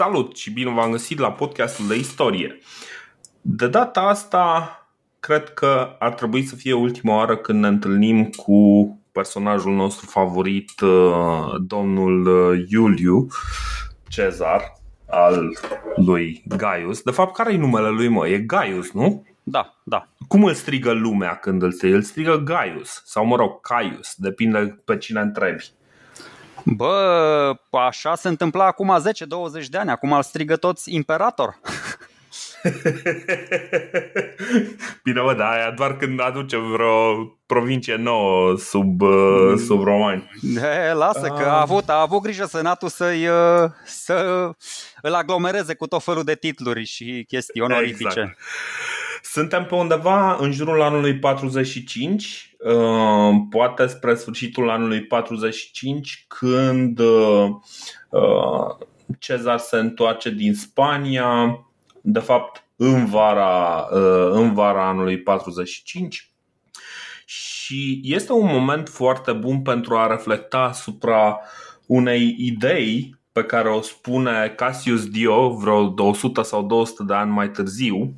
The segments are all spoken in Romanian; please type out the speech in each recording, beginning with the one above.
Salut și bine v-am găsit la podcastul de istorie. De data asta, cred că ar trebui să fie ultima oară când ne întâlnim cu personajul nostru favorit, uh, domnul uh, Iuliu Cezar, al lui Gaius. De fapt, care e numele lui, mă? E Gaius, nu? Da, da. Cum îl strigă lumea când îl strigă? Îl strigă Gaius sau, mă rog, Caius, depinde pe cine întrebi. Bă, așa se întâmpla acum 10-20 de ani, acum îl strigă toți imperator. Bine, mă, dar aia doar când aduce vreo provincie nouă sub, uh, sub romani. De, lasă că a avut, a avut grijă senatul să-i, uh, să îl aglomereze cu tot felul de titluri și chestii onorifice. Exact. Suntem pe undeva în jurul anului 45, uh, poate spre sfârșitul anului 45, când Cezar se întoarce din Spania, de fapt în vara, în vara anului 45 și este un moment foarte bun pentru a reflecta asupra unei idei pe care o spune Cassius Dio vreo 200 sau 200 de ani mai târziu,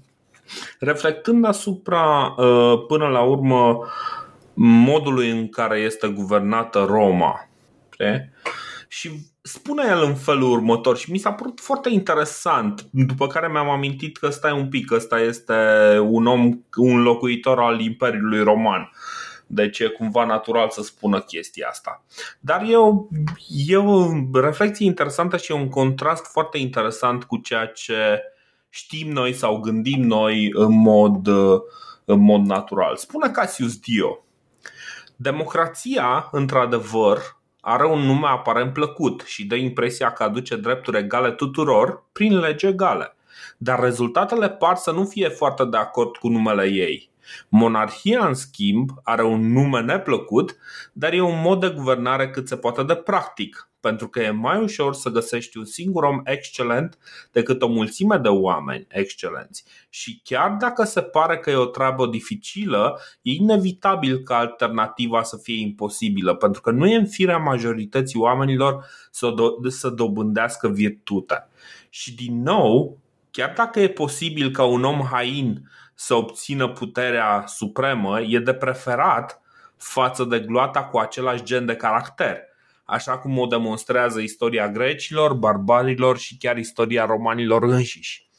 reflectând asupra, uh, până la urmă, modului în care este guvernată Roma. Și spune el în felul următor și mi s-a părut foarte interesant, după care mi-am amintit că stai un pic, ăsta este un om, un locuitor al Imperiului Roman. Deci e cumva natural să spună chestia asta. Dar e o, e o reflexie interesantă și e un contrast foarte interesant cu ceea ce știm noi sau gândim noi în mod, în mod natural. Spune Cassius Dio. Democrația, într-adevăr, are un nume aparent plăcut și dă impresia că aduce drepturi egale tuturor prin lege egale. Dar rezultatele par să nu fie foarte de acord cu numele ei. Monarhia, în schimb, are un nume neplăcut, dar e un mod de guvernare cât se poate de practic, pentru că e mai ușor să găsești un singur om excelent decât o mulțime de oameni excelenți. Și chiar dacă se pare că e o treabă dificilă, e inevitabil ca alternativa să fie imposibilă, pentru că nu e în firea majorității oamenilor să, do- să dobândească virtute. Și din nou, chiar dacă e posibil ca un om hain să obțină puterea supremă e de preferat față de gloata cu același gen de caracter, așa cum o demonstrează istoria grecilor, barbarilor și chiar istoria romanilor înșiși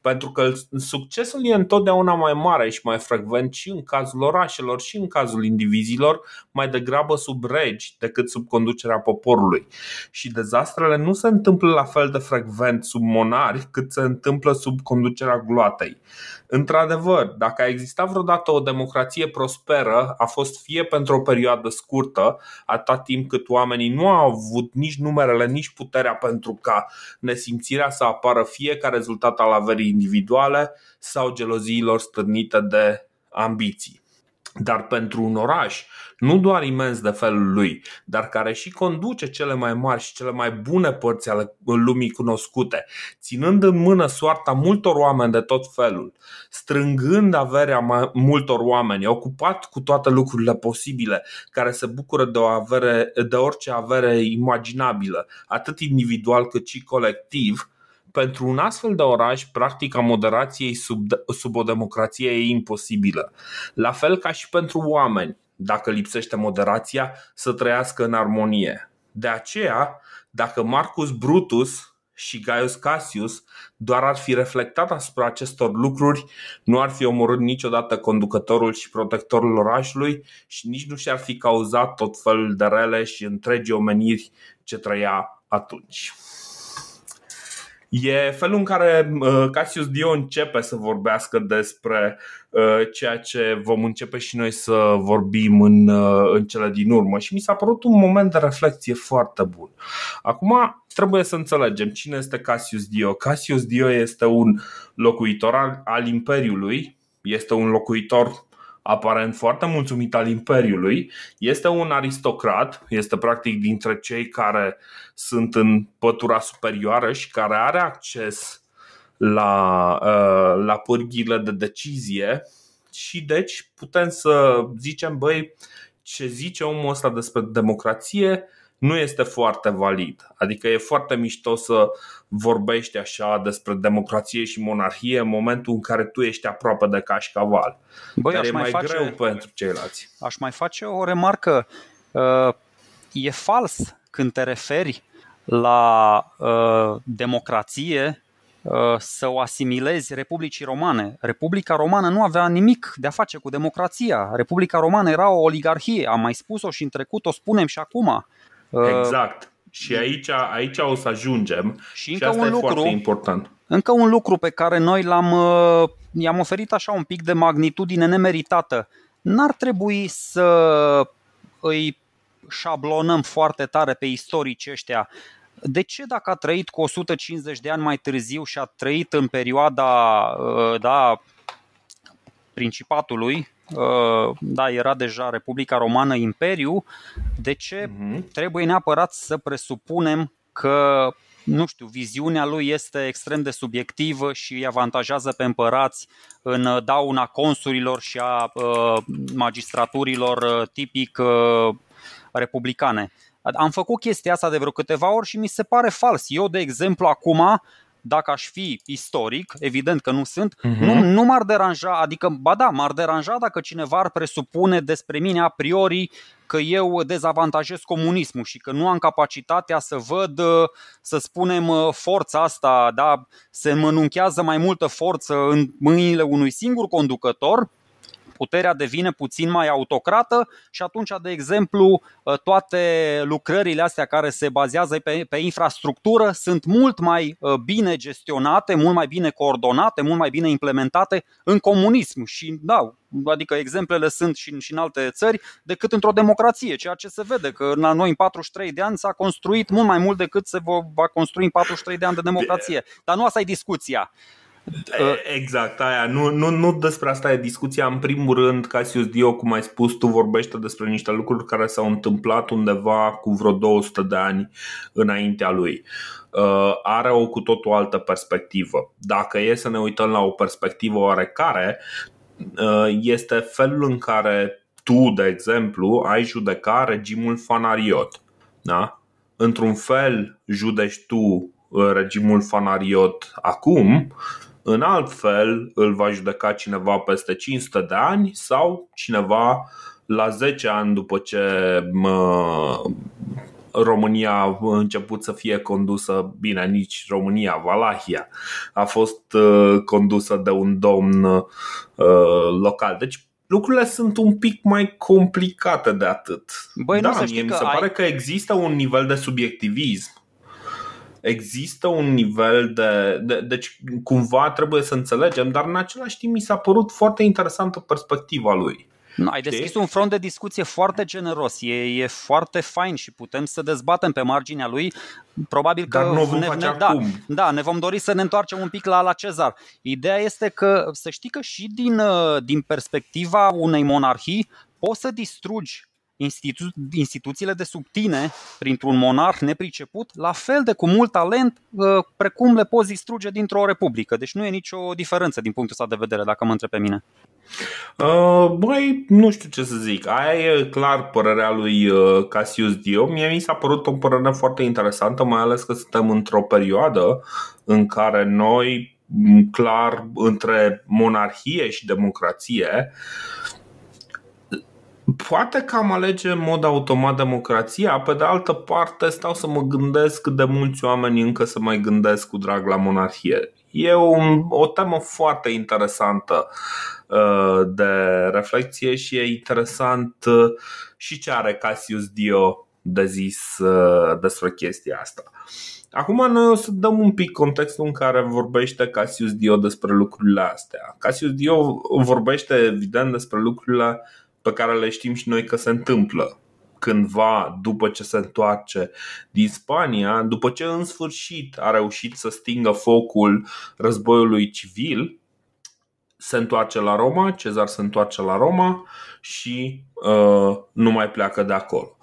pentru că succesul e întotdeauna mai mare și mai frecvent și în cazul orașelor și în cazul indivizilor, mai degrabă sub regi decât sub conducerea poporului. Și dezastrele nu se întâmplă la fel de frecvent sub monari cât se întâmplă sub conducerea gloatei. Într-adevăr, dacă a existat vreodată o democrație prosperă, a fost fie pentru o perioadă scurtă, atât timp cât oamenii nu au avut nici numerele, nici puterea pentru ca nesimțirea să apară fie ca rezultat al averii individuale sau geloziilor stârnite de ambiții dar pentru un oraș, nu doar imens de felul lui, dar care și conduce cele mai mari și cele mai bune părți ale lumii cunoscute, ținând în mână soarta multor oameni de tot felul, strângând averea multor oameni, ocupat cu toate lucrurile posibile, care se bucură de, o avere, de orice avere imaginabilă, atât individual cât și colectiv, pentru un astfel de oraș, practica moderației sub, sub o democrație e imposibilă. La fel ca și pentru oameni, dacă lipsește moderația, să trăiască în armonie. De aceea, dacă Marcus Brutus și Gaius Cassius doar ar fi reflectat asupra acestor lucruri, nu ar fi omorât niciodată conducătorul și protectorul orașului și nici nu și-ar fi cauzat tot felul de rele și întregi omeniri ce trăia atunci. E felul în care uh, Cassius Dio începe să vorbească despre uh, ceea ce vom începe și noi să vorbim în, uh, în cele din urmă și mi s-a părut un moment de reflexie foarte bun. Acum trebuie să înțelegem cine este Cassius Dio. Cassius Dio este un locuitor al, al Imperiului, este un locuitor aparent foarte mulțumit al Imperiului, este un aristocrat, este practic dintre cei care sunt în pătura superioară și care are acces la, uh, la pârghile de decizie. Și deci putem să zicem, băi, ce zice omul ăsta despre democrație nu este foarte valid. Adică e foarte mișto să vorbești așa despre democrație și monarhie în momentul în care tu ești aproape de cașcaval. Băi, Dar e mai, mai face, greu pentru ceilalți. Aș mai face o remarcă. Uh, e fals când te referi la uh, democrație uh, să o asimilezi Republicii Romane. Republica Romană nu avea nimic de a face cu democrația. Republica Romană era o oligarhie. Am mai spus-o și în trecut, o spunem și acum. Uh, exact. Și aici, aici o să ajungem și, încă și asta un e lucru, foarte important. Încă un lucru pe care noi l-am, uh, i-am oferit așa un pic de magnitudine nemeritată. N-ar trebui să îi șablonăm foarte tare pe istorici ăștia. De ce dacă a trăit cu 150 de ani mai târziu și a trăit în perioada uh, da, Principatului, uh, da, era deja Republica Romană Imperiu, de ce uh-huh. trebuie neapărat să presupunem că nu știu, viziunea lui este extrem de subiectivă și îi avantajează pe împărați în dauna consurilor și a uh, magistraturilor uh, tipic uh, republicane. Am făcut chestia asta de vreo câteva ori și mi se pare fals. Eu, de exemplu, acum dacă aș fi istoric, evident că nu sunt, uh-huh. nu, nu m-ar deranja, adică, ba da, m-ar deranja dacă cineva ar presupune despre mine a priori că eu dezavantajez comunismul și că nu am capacitatea să văd, să spunem, forța asta, da, se mănunchează mai multă forță în mâinile unui singur conducător, puterea devine puțin mai autocrată și atunci, de exemplu, ă, toate lucrările astea care se bazează pe, pe infrastructură sunt mult mai ă, bine gestionate, mult mai bine coordonate, mult mai bine implementate în comunism. Și da, adică exemplele sunt și în, și în alte țări decât într-o democrație, ceea ce se vede că la noi în 43 de ani s-a construit mult mai mult decât se va construi în 43 de ani de democrație. Dar nu asta e discuția. Exact, aia. Nu, nu, nu despre asta e discuția. În primul rând, Cassius Dio, cum ai spus, tu vorbește despre niște lucruri care s-au întâmplat undeva cu vreo 200 de ani înaintea lui. Uh, are o cu totul altă perspectivă. Dacă e să ne uităm la o perspectivă oarecare, uh, este felul în care tu, de exemplu, ai judeca regimul fanariot. Da? Într-un fel judeci tu uh, regimul fanariot acum, în alt fel îl va judeca cineva peste 500 de ani sau cineva la 10 ani după ce mă, România a început să fie condusă, bine, nici România, Valahia a fost uh, condusă de un domn uh, local. Deci lucrurile sunt un pic mai complicate de atât. Băi, da, nu mie mi se ai... pare că există un nivel de subiectivism există un nivel de, de. Deci, cumva trebuie să înțelegem, dar în același timp mi s-a părut foarte interesantă perspectiva lui. Nu, ai deschis Știi? un front de discuție foarte generos, e, e foarte fain și putem să dezbatem pe marginea lui. Probabil că Dar nu vom ne, face ne, acum. Da, da, ne vom dori să ne întoarcem un pic la, la Cezar. Ideea este că să știi că și din, uh, din perspectiva unei monarhii poți să distrugi institu- instituțiile de sub tine, printr-un monarh nepriceput, la fel de cu mult talent uh, precum le poți distruge dintr-o republică. Deci nu e nicio diferență din punctul ăsta de vedere, dacă mă întreb pe mine. Uh, băi, nu știu ce să zic. Aia e clar părerea lui uh, Cassius Dio. Mie mi s-a părut o părere foarte interesantă, mai ales că suntem într-o perioadă în care noi, clar, între monarhie și democrație, Poate că am alege în mod automat democrația, pe de altă parte stau să mă gândesc cât de mulți oameni încă să mai gândesc cu drag la monarhie. E un, o temă foarte interesantă uh, de reflexie și e interesant uh, și ce are Cassius Dio de zis uh, despre chestia asta. Acum noi o să dăm un pic contextul în care vorbește Cassius Dio despre lucrurile astea. Cassius Dio vorbește evident despre lucrurile pe care le știm și noi că se întâmplă cândva după ce se întoarce din Spania, după ce în sfârșit a reușit să stingă focul războiului civil, se întoarce la Roma, Cezar se întoarce la Roma și uh, nu mai pleacă de acolo.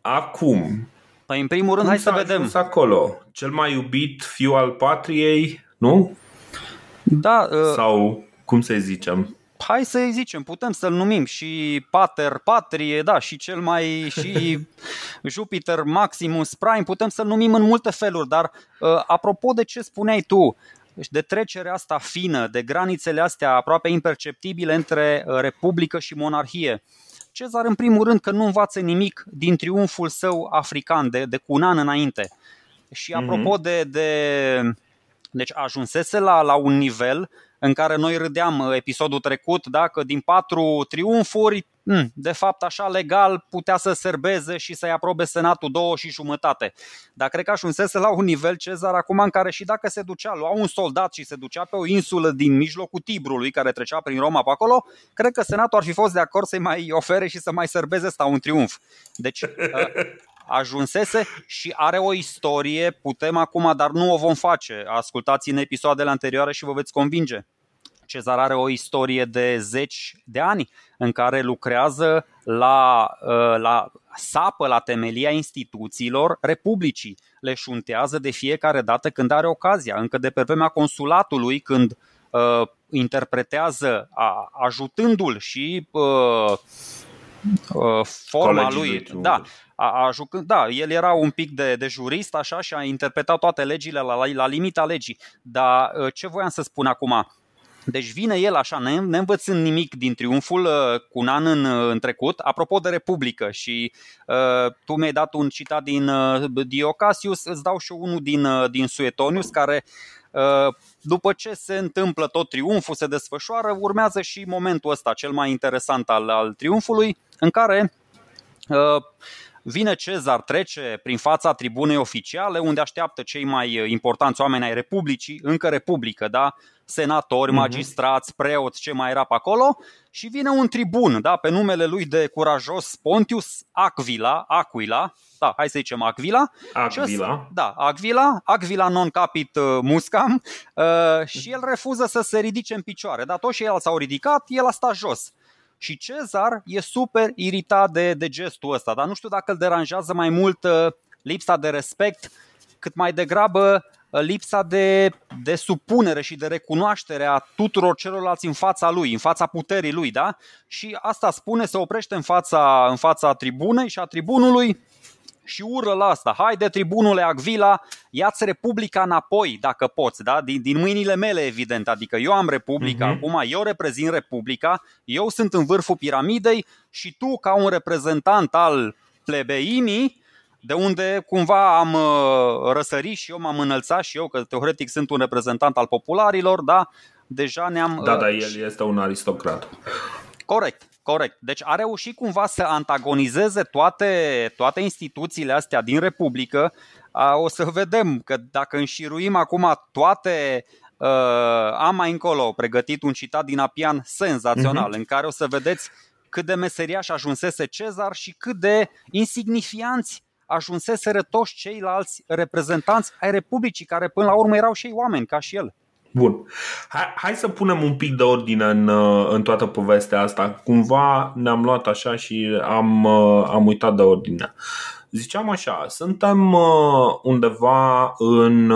Acum, Păi în primul rând, hai să vedem. acolo? Cel mai iubit fiu al patriei, nu? Da. Uh, Sau cum să zicem? Hai să zicem, putem să-l numim și Pater, Patrie, da, și cel mai, și Jupiter Maximus Prime, putem să-l numim în multe feluri, dar uh, apropo de ce spuneai tu, de trecerea asta fină, de granițele astea aproape imperceptibile între uh, republică și monarhie, Cezar, în primul rând, că nu învață nimic din triumful său african de, de cu un an înainte. Și apropo mm-hmm. de, de. Deci ajunsese la, la un nivel în care noi râdeam uh, episodul trecut, da, că din patru triumfuri, hmm, de fapt așa legal putea să serbeze și să-i aprobe Senatul două și jumătate. Dar cred că ajunsese la un nivel Cezar acum în care și dacă se ducea, lua un soldat și se ducea pe o insulă din mijlocul Tibrului care trecea prin Roma pe acolo, cred că Senatul ar fi fost de acord să-i mai ofere și să mai serbeze asta un triumf. Deci uh, ajunsese și are o istorie, putem acum, dar nu o vom face. Ascultați în episoadele anterioare și vă veți convinge. Cezar are o istorie de zeci de ani în care lucrează la, uh, la sapă la temelia instituțiilor Republicii. Le șuntează de fiecare dată când are ocazia, încă de pe vremea consulatului, când uh, interpretează, a, ajutându-l și uh, uh, forma Colegii lui. Da, a, a jucat, da, el era un pic de, de jurist așa și a interpretat toate legile la, la, la limita legii. Dar uh, ce voiam să spun acum? Deci vine el așa, ne, neînvățând nimic din triumful uh, cu un an în, uh, în trecut, apropo de Republică și uh, tu mi-ai dat un citat din uh, Diocasius, îți dau și unul din, uh, din Suetonius care uh, după ce se întâmplă tot triumful, se desfășoară, urmează și momentul ăsta cel mai interesant al, al triumfului în care uh, Vine Cezar, trece prin fața tribunei oficiale, unde așteaptă cei mai importanți oameni ai Republicii, încă Republică, da? Senatori, mhm. magistrați, preoți, ce mai era pe acolo, și vine un tribun, da, pe numele lui de curajos Pontius Aquila, Aquila, da, hai să zicem Aquila. Aquila. da, Aquila, Aquila non capit uh, muscam uh, și el refuză să se ridice în picioare, dar toți el s-au ridicat, el a stat jos. Și Cezar e super iritat de, de gestul ăsta, dar nu știu dacă îl deranjează mai mult uh, lipsa de respect, cât mai degrabă uh, lipsa de, de supunere și de recunoaștere a tuturor celorlalți în fața lui, în fața puterii lui, da? Și asta spune, se oprește în fața, în fața tribunei și a tribunului și urlă la asta, haide tribunule Agvila, ia-ți Republica înapoi dacă poți, da? din, din mâinile mele evident, adică eu am Republica, uh-huh. acum eu reprezint Republica, eu sunt în vârful piramidei și tu ca un reprezentant al plebeimii, de unde cumva am uh, răsărit și eu m-am înălțat și eu, că teoretic sunt un reprezentant al popularilor, da? Deja ne-am... Da, uh, dar el este un aristocrat. Corect. Corect. Deci a reușit cumva să antagonizeze toate, toate instituțiile astea din Republică. O să vedem că dacă înșiruim acum toate Uh, am mai încolo pregătit un citat din Apian senzațional, uh-huh. în care o să vedeți cât de meseriaș ajunsese Cezar și cât de insignifianți ajunseseră toți ceilalți reprezentanți ai Republicii, care până la urmă erau și ei oameni, ca și el. Bun. Hai, hai să punem un pic de ordine în, uh, în toată povestea asta. Cumva ne-am luat așa și am, uh, am uitat de ordine. Ziceam așa, suntem uh, undeva în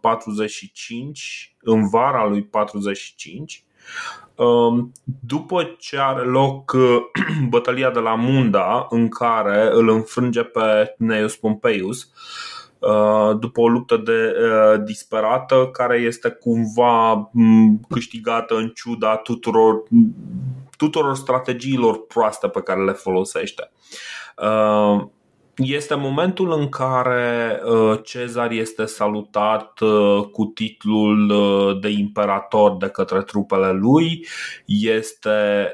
45, în vara lui 45, um, după ce are loc bătălia de la Munda, în care îl înfrânge pe Cneius Pompeius, Uh, după o luptă de uh, disperată care este cumva câștigată în ciuda tuturor, tuturor strategiilor proaste pe care le folosește. Uh, este momentul în care Cezar este salutat cu titlul de imperator de către trupele lui. Este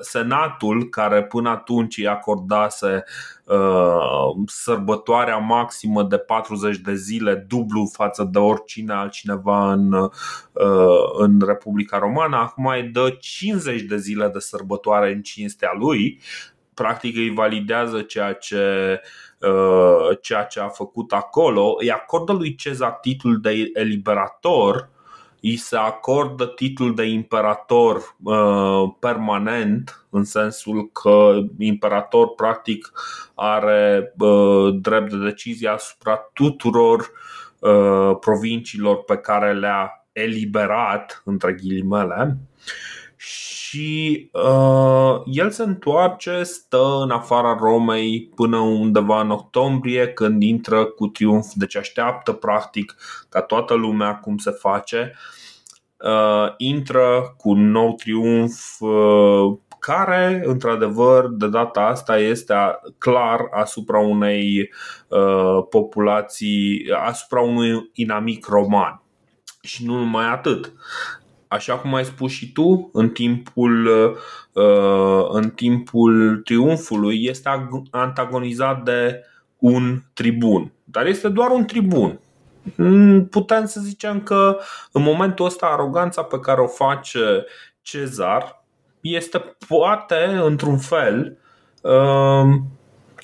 senatul care până atunci îi acordase Uh, sărbătoarea maximă de 40 de zile, dublu față de oricine altcineva în, uh, în Republica Romană. Acum îi dă 50 de zile de sărbătoare în cinstea lui. Practic îi validează ceea ce, uh, ceea ce a făcut acolo. Îi acordă lui Cezar titlul de eliberator îi se acordă titlul de imperator uh, permanent, în sensul că imperator practic are uh, drept de decizie asupra tuturor uh, provinciilor pe care le-a eliberat, între ghilimele. Și uh, el se întoarce, stă în afara Romei până undeva în octombrie când intră cu triumf, deci așteaptă practic ca toată lumea cum se face uh, intră cu un nou triumf uh, care, într-adevăr, de data asta este clar asupra unei uh, populații, asupra unui inamic roman. Și nu numai atât. Așa cum ai spus și tu, în timpul, uh, în timpul triumfului este antagonizat de un tribun. Dar este doar un tribun. Putem să zicem că în momentul ăsta aroganța pe care o face Cezar este poate, într-un fel, um,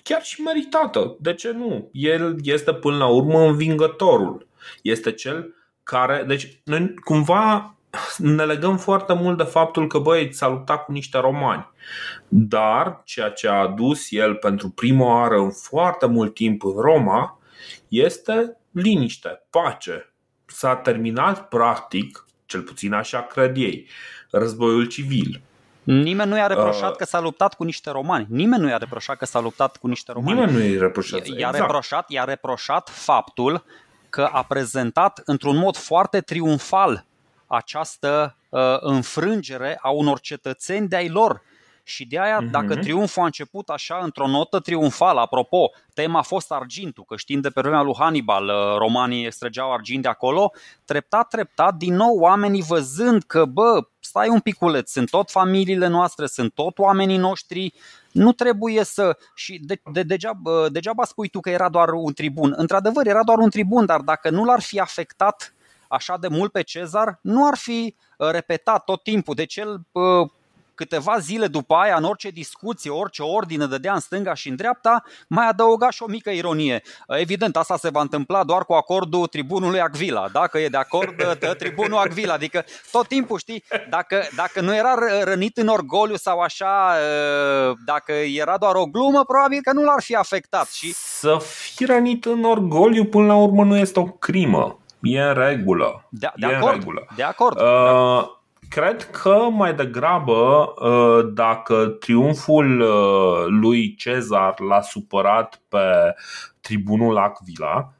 chiar și meritată. De ce nu? El este până la urmă învingătorul. Este cel care. Deci, noi cumva ne legăm foarte mult de faptul că băi, s-a luptat cu niște romani. Dar ceea ce a adus el pentru prima oară în foarte mult timp în Roma este liniște, pace. S-a terminat practic, cel puțin așa cred ei, războiul civil. Nimeni nu i-a reproșat uh, că s-a luptat cu niște romani. Nimeni nu i-a reproșat că s-a luptat cu niște romani. Nimeni nu i-a reproșat. I-a, exact. reproșat, i-a reproșat faptul că a prezentat într-un mod foarte triumfal această uh, înfrângere a unor cetățeni de-ai lor și de aia, uh-huh. dacă triumful a început așa, într-o notă triumfală, apropo, tema a fost argintul, că știm de pe vremea lui Hannibal, uh, romanii extrageau argint de acolo, treptat, treptat, din nou oamenii văzând că, bă, stai un piculeț, sunt tot familiile noastre, sunt tot oamenii noștri, nu trebuie să. Și de, de, degeaba, degeaba spui tu că era doar un tribun. Într-adevăr, era doar un tribun, dar dacă nu l-ar fi afectat așa de mult pe Cezar, nu ar fi uh, repetat tot timpul. Deci el uh, câteva zile după aia, în orice discuție, orice ordine dădea în stânga și în dreapta, mai adăuga și o mică ironie. Evident, asta se va întâmpla doar cu acordul tribunului Agvila. Dacă e de acord, tribunul Agvila. Adică tot timpul, știi, dacă, dacă nu era rănit în orgoliu sau așa, ă, dacă era doar o glumă, probabil că nu l-ar fi afectat. Și... Să fii rănit în orgoliu, până la urmă, nu este o crimă. E în regulă. De, de e acord. În regulă. De acord. Uh, Cred că mai degrabă, uh, dacă triumful uh, lui Cezar l-a supărat pe tribunul Aquila,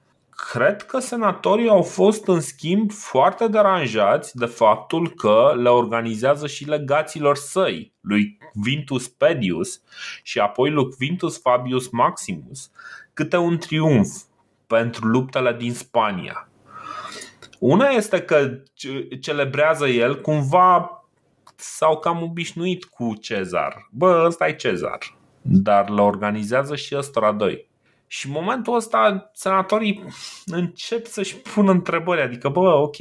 cred că senatorii au fost în schimb foarte deranjați de faptul că le organizează și legaților săi, lui Quintus Pedius și apoi lui Quintus Fabius Maximus, câte un triumf pentru luptele din Spania. Una este că celebrează el cumva sau cam obișnuit cu Cezar. Bă, ăsta e Cezar. Dar le organizează și ăstora doi. Și în momentul ăsta senatorii încep să-și pună întrebări, adică bă, ok,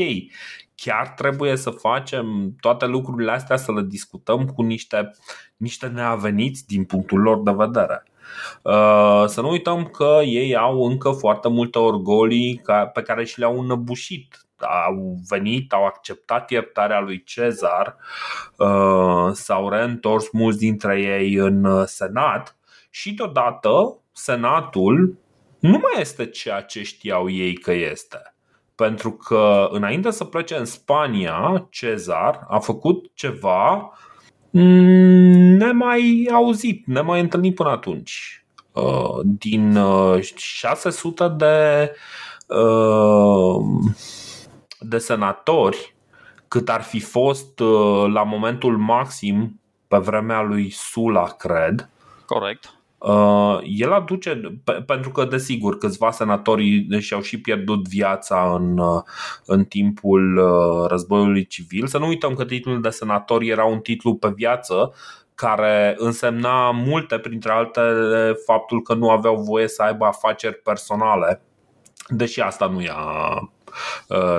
chiar trebuie să facem toate lucrurile astea, să le discutăm cu niște, niște neaveniți din punctul lor de vedere. Uh, să nu uităm că ei au încă foarte multe orgolii pe care și le-au înăbușit au venit, au acceptat iertarea lui Cezar, uh, s-au reîntors mulți dintre ei în uh, Senat și deodată Senatul nu mai este ceea ce știau ei că este. Pentru că înainte să plece în Spania, Cezar a făcut ceva mm, nemai auzit, nemai întâlnit până atunci. Uh, din 600 de de senatori cât ar fi fost uh, la momentul maxim pe vremea lui Sula, cred. Corect. Uh, el aduce, pentru că desigur câțiva senatori și-au și pierdut viața în, uh, în timpul războiului civil. Să nu uităm că titlul de senator era un titlu pe viață care însemna multe, printre altele, faptul că nu aveau voie să aibă afaceri personale, deși asta nu i-a Uh,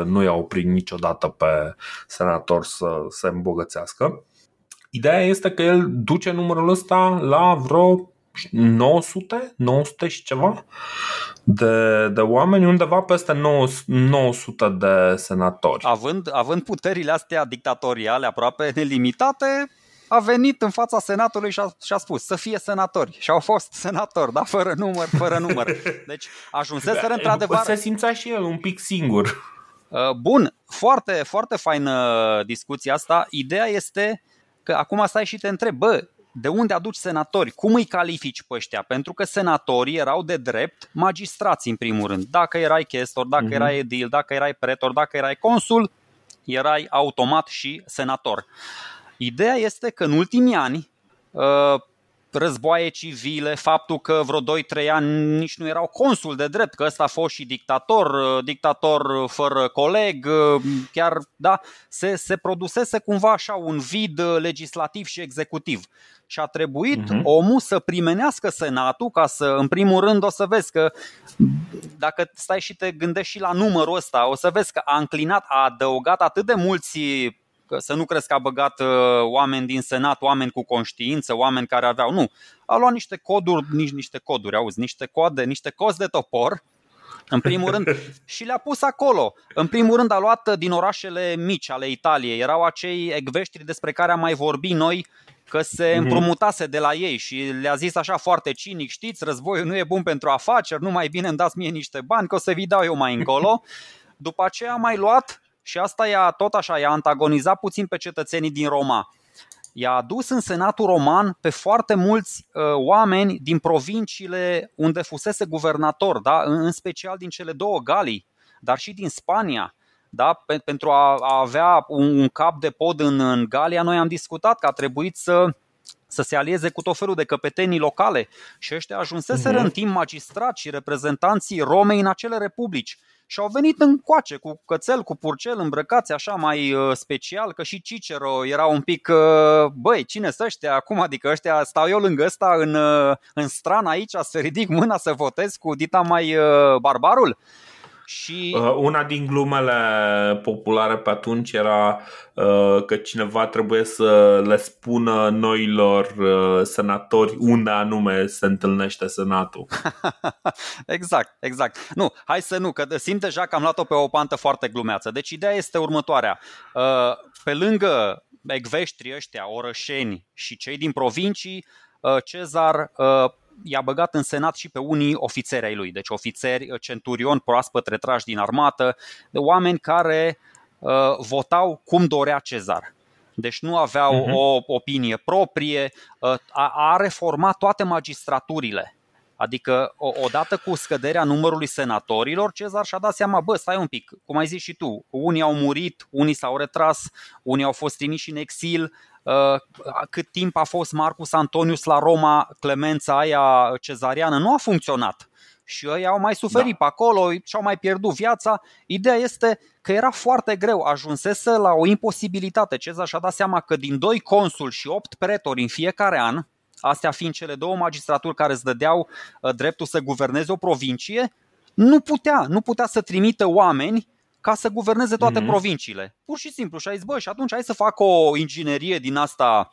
nu i-a oprit niciodată pe senator să se îmbogățească. Ideea este că el duce numărul ăsta la vreo 900, 900 și ceva de, de oameni, undeva peste 900 de senatori. Având, având puterile astea dictatoriale aproape nelimitate, a venit în fața Senatului și a, și a spus să fie senatori. Și au fost senatori, da? Fără număr, fără număr. Deci ajunseseră da, într-adevăr... Se simțea și el un pic singur. Uh, bun, foarte, foarte faină discuția asta. Ideea este că acum stai și te întreb, bă, de unde aduci senatori? Cum îi califici pe ăștia? Pentru că senatorii erau de drept magistrați în primul rând. Dacă erai chestor, dacă uh-huh. erai edil, dacă erai pretor, dacă erai consul, erai automat și senator. Ideea este că în ultimii ani uh, războaie civile, faptul că vreo 2-3 ani nici nu erau consul de drept, că ăsta a fost și dictator, uh, dictator fără coleg, uh, chiar da, se, se produsese cumva așa un vid legislativ și executiv. Și a trebuit uh-huh. omul să primenească Senatul ca să, în primul rând, o să vezi că dacă stai și te gândești și la numărul ăsta, o să vezi că a înclinat, a adăugat atât de mulți că să nu crezi că a băgat uh, oameni din Senat, oameni cu conștiință, oameni care aveau. Nu. A luat niște coduri, nici niște coduri, auzi, niște code, niște cozi de topor, în primul rând, și le-a pus acolo. În primul rând a luat din orașele mici ale Italiei. Erau acei ecveștri despre care am mai vorbit noi că se mhm. împrumutase de la ei și le-a zis așa foarte cinic, știți, războiul nu e bun pentru afaceri, nu mai bine îmi dați mie niște bani, că o să vi dau eu mai încolo. După aceea a mai luat și asta i-a tot așa, i-a antagonizat puțin pe cetățenii din Roma. I-a adus în Senatul Roman pe foarte mulți uh, oameni din provinciile unde fusese guvernator, da? în, în special din cele două Galii, dar și din Spania. Da? Pe, pentru a, a avea un, un cap de pod în, în Galia, noi am discutat că a trebuit să să se alieze cu tot felul de căpetenii locale și ăștia ajunseseră uh-huh. în timp magistrați și reprezentanții Romei în acele republici și au venit în coace cu cățel, cu purcel, îmbrăcați așa mai uh, special, că și Cicero era un pic, uh, băi, cine să ăștia acum, adică ăștia stau eu lângă ăsta în, uh, în stran aici să ridic mâna să votez cu dita mai barbarul? Și... Uh, una din glumele populare pe atunci era uh, că cineva trebuie să le spună noilor uh, senatori unde anume se întâlnește senatul. exact, exact. Nu, hai să nu, că simt deja că am luat-o pe o pantă foarte glumeață. Deci ideea este următoarea. Pe lângă ecveștrii ăștia, orășeni și cei din provincii, Cezar i-a băgat în senat și pe unii ofițeri ai lui, deci ofițeri, uh, centurioni proaspăt retrași din armată, de oameni care uh, votau cum dorea Cezar. Deci nu aveau uh-huh. o opinie proprie, uh, a, a reformat toate magistraturile. Adică, odată cu scăderea numărului senatorilor, Cezar și-a dat seama, bă, stai un pic, cum ai zis și tu, unii au murit, unii s-au retras, unii au fost trimiși în exil, Uh, cât timp a fost Marcus Antonius la Roma, clemența aia cezariană nu a funcționat și ei au mai suferit da. pe acolo și-au mai pierdut viața. Ideea este că era foarte greu, ajunsese la o imposibilitate. Cezar și-a dat seama că din doi consuli și opt pretori în fiecare an, astea fiind cele două magistraturi care îți dădeau uh, dreptul să guverneze o provincie, nu putea, nu putea să trimită oameni ca să guverneze toate mm-hmm. provinciile. Pur și simplu. Și a zis, bă, și atunci hai să fac o inginerie din asta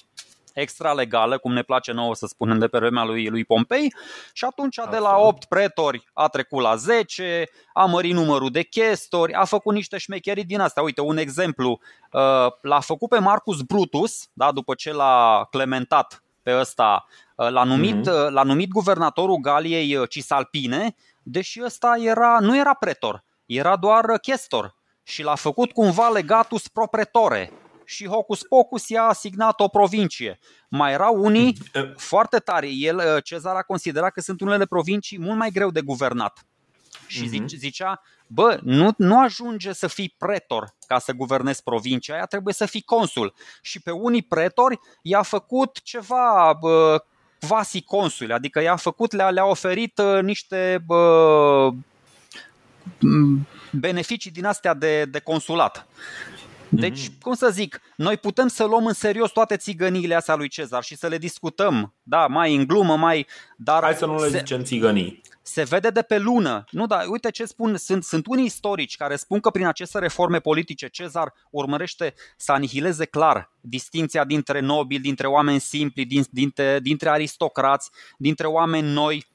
extra legală, cum ne place nouă să spunem de pe vremea lui, lui Pompei și atunci Absolut. de la 8 pretori a trecut la 10, a mărit numărul de chestori, a făcut niște șmecherii din asta. Uite, un exemplu, uh, l-a făcut pe Marcus Brutus, da, după ce l-a clementat pe ăsta, uh, l-a numit, mm-hmm. l-a numit guvernatorul Galiei Cisalpine, deși ăsta era, nu era pretor, era doar chestor și l-a făcut cumva legatus pro pretore și Hocus Pocus i-a asignat o provincie. Mai erau unii foarte tari. El, Cezar a considerat că sunt unele provincii mult mai greu de guvernat. Și mm-hmm. zicea, bă, nu, nu ajunge să fii pretor ca să guvernezi provincia aia, trebuie să fii consul. Și pe unii pretori i-a făcut ceva bă, quasi consuli, adică i-a făcut, le-a, le-a oferit uh, niște bă, beneficii din astea de, de consulat. Deci, mm-hmm. cum să zic, noi putem să luăm în serios toate țigăniile astea lui Cezar și să le discutăm, da, mai în glumă, mai... Dar Hai să nu le se, zicem țigănii. Se vede de pe lună. Nu, dar uite ce spun, sunt, sunt unii istorici care spun că prin aceste reforme politice Cezar urmărește să anihileze clar distinția dintre nobili, dintre oameni simpli, din, dintre, dintre aristocrați, dintre oameni noi,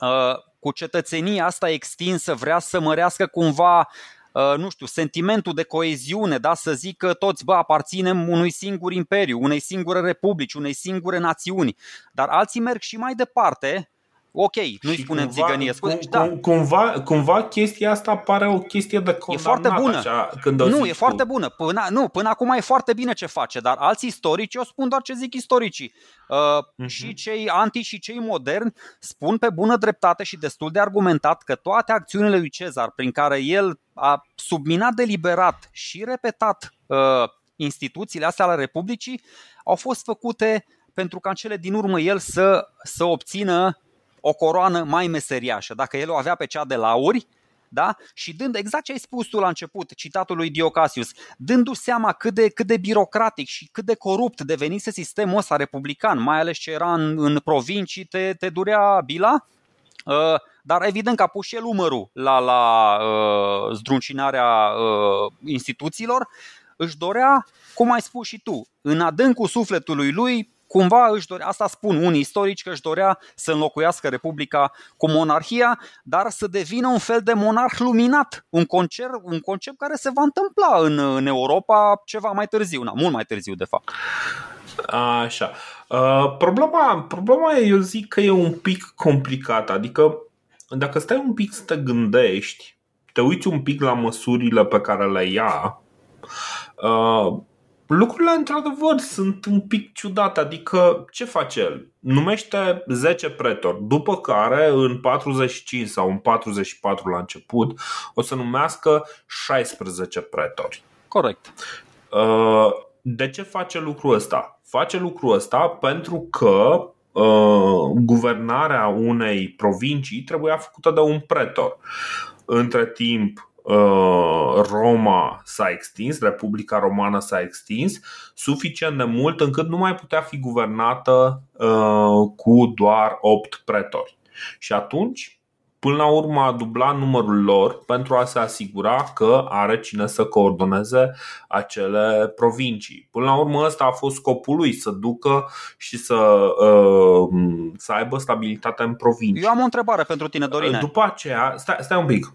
uh, cu cetățenia asta extinsă vrea să mărească cumva Uh, nu știu, sentimentul de coeziune, da, să zic că toți bă, aparținem unui singur imperiu, unei singure republici, unei singure națiuni. Dar alții merg și mai departe Ok, nu-i și spunem cumva, țigănie. Spune, cum, da. cumva, cumva chestia asta pare o chestie de condamnat. E foarte bună. Așa, când nu, e tu. foarte bună. Până, nu, până acum e foarte bine ce face, dar alți istorici, eu spun doar ce zic istoricii. Uh, uh-huh. Și cei anti și cei moderni spun pe bună dreptate și destul de argumentat că toate acțiunile lui Cezar prin care el a subminat deliberat și repetat uh, instituțiile astea ale Republicii au fost făcute pentru ca în cele din urmă el să, să obțină o coroană mai meseriașă. Dacă el o avea pe cea de lauri, da? Și dând exact ce ai spus tu la început, citatul lui Diocasius, dându-și seama cât de, cât de birocratic și cât de corupt devenise sistemul ăsta republican, mai ales ce era în, în provincii, te, te durea bila, uh, dar evident că a pus și el umărul la, la uh, zdruncinarea uh, instituțiilor, își dorea, cum ai spus și tu, în adâncul sufletului lui, cumva își dorea, asta spun unii istorici, că își dorea să înlocuiască Republica cu monarhia, dar să devină un fel de monarh luminat, un concept, un concept care se va întâmpla în, în Europa ceva mai târziu, na, mult mai târziu de fapt. Așa. Uh, problema, problema e, eu zic că e un pic complicat, adică dacă stai un pic să te gândești, te uiți un pic la măsurile pe care le ia, uh, lucrurile într-adevăr sunt un pic ciudate. Adică ce face el? Numește 10 pretori, după care în 45 sau în 44 la început o să numească 16 pretori. Corect. Uh, de ce face lucrul ăsta? Face lucrul ăsta pentru că uh, guvernarea unei provincii trebuia făcută de un pretor. Între timp, Uh, Roma s-a extins, Republica Romană s-a extins suficient de mult încât nu mai putea fi guvernată uh, cu doar 8 pretori. Și atunci, până la urmă, a dublat numărul lor pentru a se asigura că are cine să coordoneze acele provincii. Până la urmă, ăsta a fost scopul lui, să ducă și să, uh, să aibă stabilitate în provincii. Eu am o întrebare pentru tine, Dorine. După aceea, stai, stai un pic.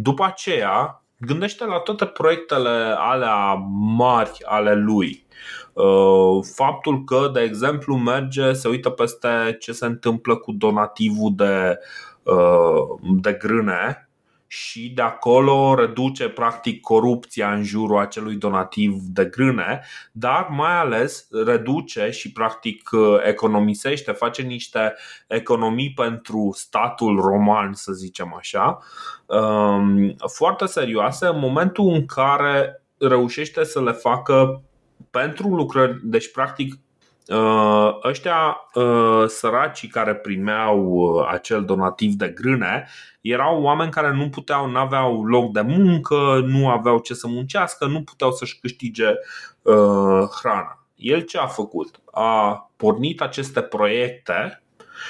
După aceea, gândește la toate proiectele alea mari ale lui. Uh, faptul că, de exemplu, merge, se uită peste ce se întâmplă cu donativul de, uh, de grâne și de acolo reduce practic corupția în jurul acelui donativ de grâne, dar mai ales reduce și practic economisește, face niște economii pentru statul roman, să zicem așa, um, foarte serioase în momentul în care reușește să le facă pentru lucrări, deci practic Uh, ăștia uh, săracii care primeau uh, acel donativ de grâne erau oameni care nu puteau, nu aveau loc de muncă, nu aveau ce să muncească, nu puteau să-și câștige hrana. El ce a făcut? A pornit aceste proiecte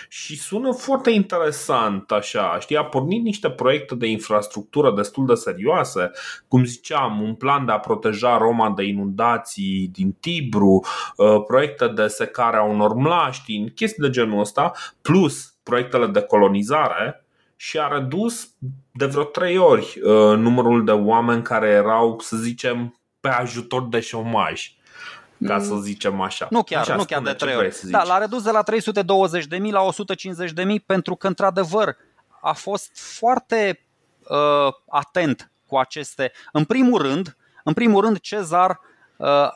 și sună foarte interesant așa, știi, a pornit niște proiecte de infrastructură destul de serioase, cum ziceam, un plan de a proteja Roma de inundații din Tibru, uh, proiecte de secare a unor mlaștini, chestii de genul ăsta, plus proiectele de colonizare și a redus de vreo trei ori uh, numărul de oameni care erau, să zicem, pe ajutor de șomaj ca să mm. zicem așa. Nu chiar, așa nu chiar de trei ori. Da, l-a redus de la 320.000 la 150.000 pentru că, într-adevăr, a fost foarte uh, atent cu aceste. În primul rând, în primul rând Cezar uh,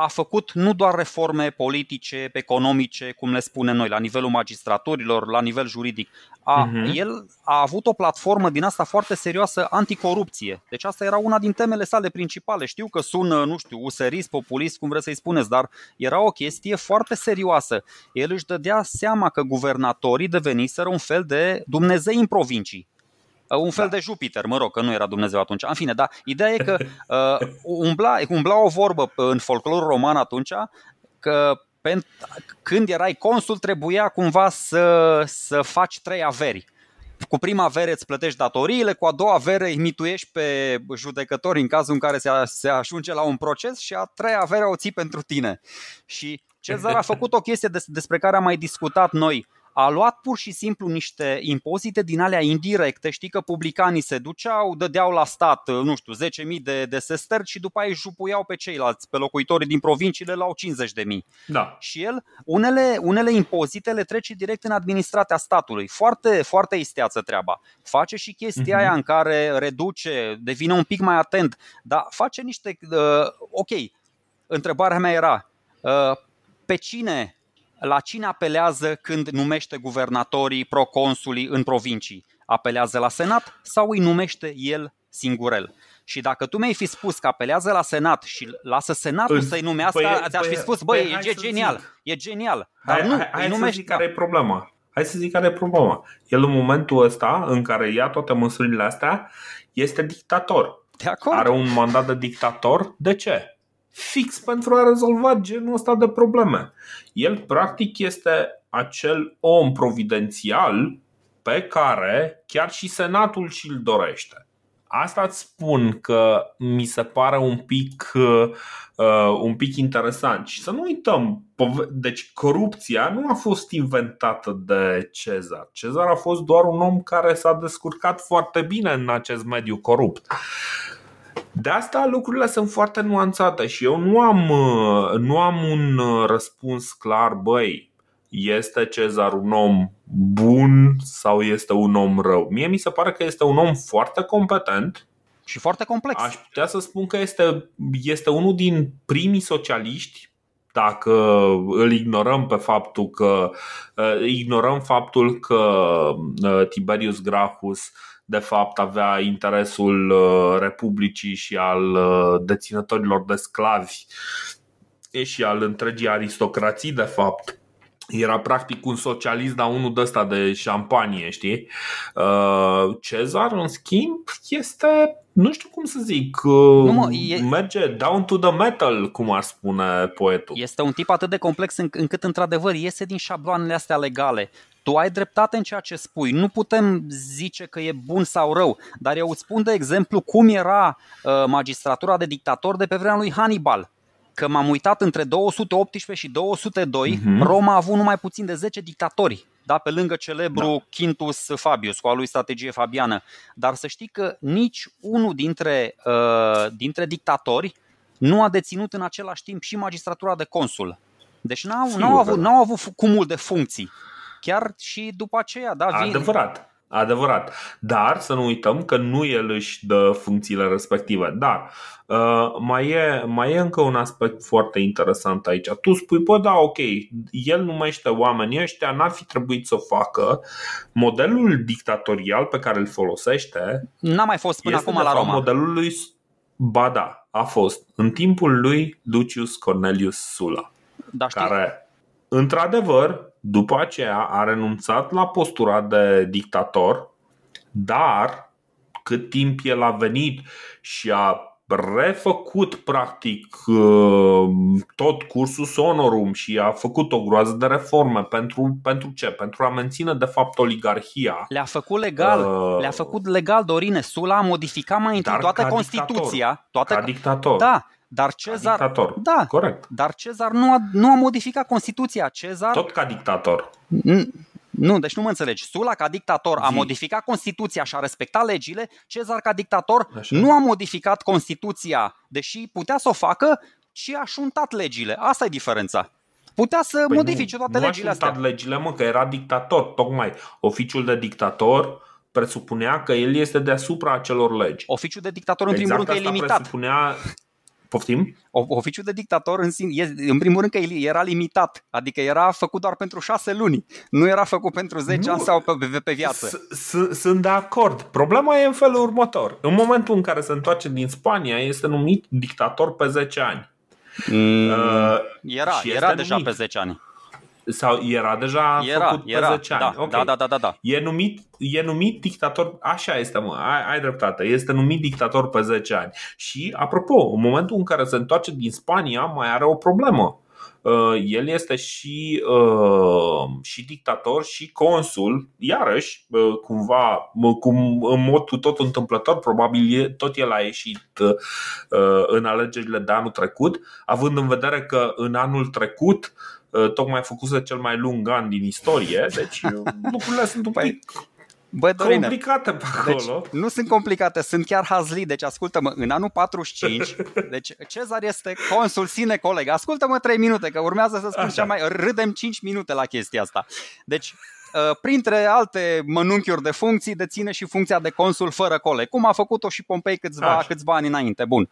a făcut nu doar reforme politice, economice, cum le spunem noi, la nivelul magistraturilor, la nivel juridic. A, uh-huh. El a avut o platformă din asta foarte serioasă anticorupție. Deci asta era una din temele sale principale. Știu că sună, nu știu, userist, populist, cum vreți să-i spuneți, dar era o chestie foarte serioasă. El își dădea seama că guvernatorii deveniseră un fel de Dumnezei în provincii un fel da. de Jupiter, mă rog, că nu era Dumnezeu atunci. În fine, da, ideea e că uh, umbla, umbla o vorbă în folclorul roman atunci că când erai consul trebuia cumva să, să faci trei averi. Cu prima avere îți plătești datoriile, cu a doua avere îi mituiești pe judecători în cazul în care se, se ajunge la un proces și a treia avere o ții pentru tine. Și Cezar a făcut o chestie des, despre care am mai discutat noi a luat pur și simplu niște impozite din alea indirecte, știi că publicanii se duceau, dădeau la stat, nu știu, 10.000 de, de sester și după aia își jupuiau pe ceilalți, pe locuitorii din provinciile la 50.000. Da. Și el, unele, unele impozite le trece direct în administrația statului. Foarte, foarte isteață treaba. Face și chestia uh-huh. aia în care reduce, devine un pic mai atent, dar face niște... Uh, ok, întrebarea mea era, uh, pe cine la cine apelează când numește guvernatorii, proconsulii în provincii? Apelează la Senat sau îi numește el singurel? Și dacă tu mi-ai fi spus că apelează la Senat și lasă Senatul să-i numească, păi, ți-aș fi păi, spus, băi, păi, e genial, zic. e genial. Dar hai, nu, hai, hai numește, să zic care e problema. Hai să zic care e problema. El în momentul ăsta în care ia toate măsurile astea, este dictator. De acord. Are un mandat de dictator. De ce? Fix pentru a rezolva genul ăsta de probleme. El practic este acel om providențial pe care chiar și Senatul și-l dorește. Asta îți spun că mi se pare un pic, uh, un pic interesant. Și să nu uităm, deci corupția nu a fost inventată de Cezar. Cezar a fost doar un om care s-a descurcat foarte bine în acest mediu corupt. De asta lucrurile sunt foarte nuanțate și eu nu am, uh, nu am un uh, răspuns clar, băi, este Cezar un om bun sau este un om rău? Mie mi se pare că este un om foarte competent și foarte complex. Aș putea să spun că este, este unul din primii socialiști dacă îl ignorăm pe faptul că uh, ignorăm faptul că Tiberius Gracchus de fapt avea interesul uh, Republicii și al uh, deținătorilor de sclavi și al întregii aristocrații, de fapt. Era practic un socialist, dar unul de ăsta de șampanie, știi? Uh, Cezar, în schimb, este, nu știu cum să zic, nu, mă, e... merge down to the metal, cum ar spune poetul. Este un tip atât de complex încât, într-adevăr, iese din șabloanele astea legale tu ai dreptate în ceea ce spui. Nu putem zice că e bun sau rău, dar eu îți spun de exemplu cum era uh, magistratura de dictator de pe vremea lui Hannibal. Că m-am uitat între 218 și 202, uh-huh. Mhm. Roma a avut numai puțin de 10 dictatori. Da, pe lângă celebru da. Quintus Fabius cu a lui strategie fabiană. Dar să știi că nici unul dintre, uh, dintre dictatori nu a deținut în același timp și magistratura de consul. Deci n-au, n-au, avut, n-au avut cumul de funcții chiar și după aceea. Da, vin... Adevărat. Adevărat. Dar să nu uităm că nu el își dă funcțiile respective. Dar uh, mai, e, mai e încă un aspect foarte interesant aici. Tu spui, bă, da, ok, el numește oamenii ăștia, n-ar fi trebuit să o facă. Modelul dictatorial pe care îl folosește n-a mai fost până acum la Roma. Modelul lui Ba da, a fost în timpul lui Lucius Cornelius Sulla, da, care într-adevăr după aceea a renunțat la postura de dictator, dar cât timp el a venit și a refăcut practic uh, tot cursul sonorum și a făcut o groază de reforme pentru, pentru ce? Pentru a menține de fapt oligarhia. Le-a făcut legal, uh, le-a făcut legal Dorine Sula a modificat mai întâi toată Constituția, dictator, toată ca dictator. Da, dar Cezar, ca dictator. Da, corect. Dar Cezar nu a, nu a modificat Constituția. Cezar tot ca dictator. Nu, deci nu mă înțelegi. Sula ca dictator a modificat Constituția și a respectat legile, Cezar ca dictator Așa. nu a modificat Constituția, deși putea să o facă, și a șuntat legile. Asta e diferența. Putea să păi modifice nu, toate nu legile astea. Nu legile, mă, că era dictator, tocmai. Oficiul de dictator presupunea că el este deasupra acelor legi. Oficiul de dictator, în exact primul rând, că e limitat. Presupunea Poftim? Oficiul de dictator în, sine, în primul rând că era limitat, adică era făcut doar pentru șase luni, nu era făcut pentru 10 nu. ani sau pe, pe, pe viață. Sunt de acord. Problema e în felul următor. În momentul în care se întoarce din Spania, este numit dictator pe 10 ani. Mm, uh, era, era deja numit. pe 10 ani. Sau era deja era, făcut era, pe 10 ani. Da, okay. da, da, da, da. E numit, e numit dictator, așa este mă, ai, ai dreptate, este numit dictator pe 10 ani. Și apropo, în momentul în care se întoarce din Spania mai are o problemă. Uh, el este și, uh, și dictator și consul, iarăși, uh, cumva, cum, în mod tot întâmplător, probabil tot el a ieșit în alegerile de anul trecut, având în vedere că în anul trecut tocmai făcuse cel mai lung an din istorie, deci lucrurile sunt un păi, pic Bă, Dorine, complicate pe deci acolo. Deci, nu sunt complicate, sunt chiar hazli. Deci ascultă-mă, în anul 45, deci Cezar este consul sine coleg. Ascultă-mă 3 minute, că urmează să spun cea mai... Râdem 5 minute la chestia asta. Deci, uh, printre alte mănunchiuri de funcții, deține și funcția de consul fără coleg, cum a făcut-o și Pompei câțiva, câțiva ani înainte. Bun.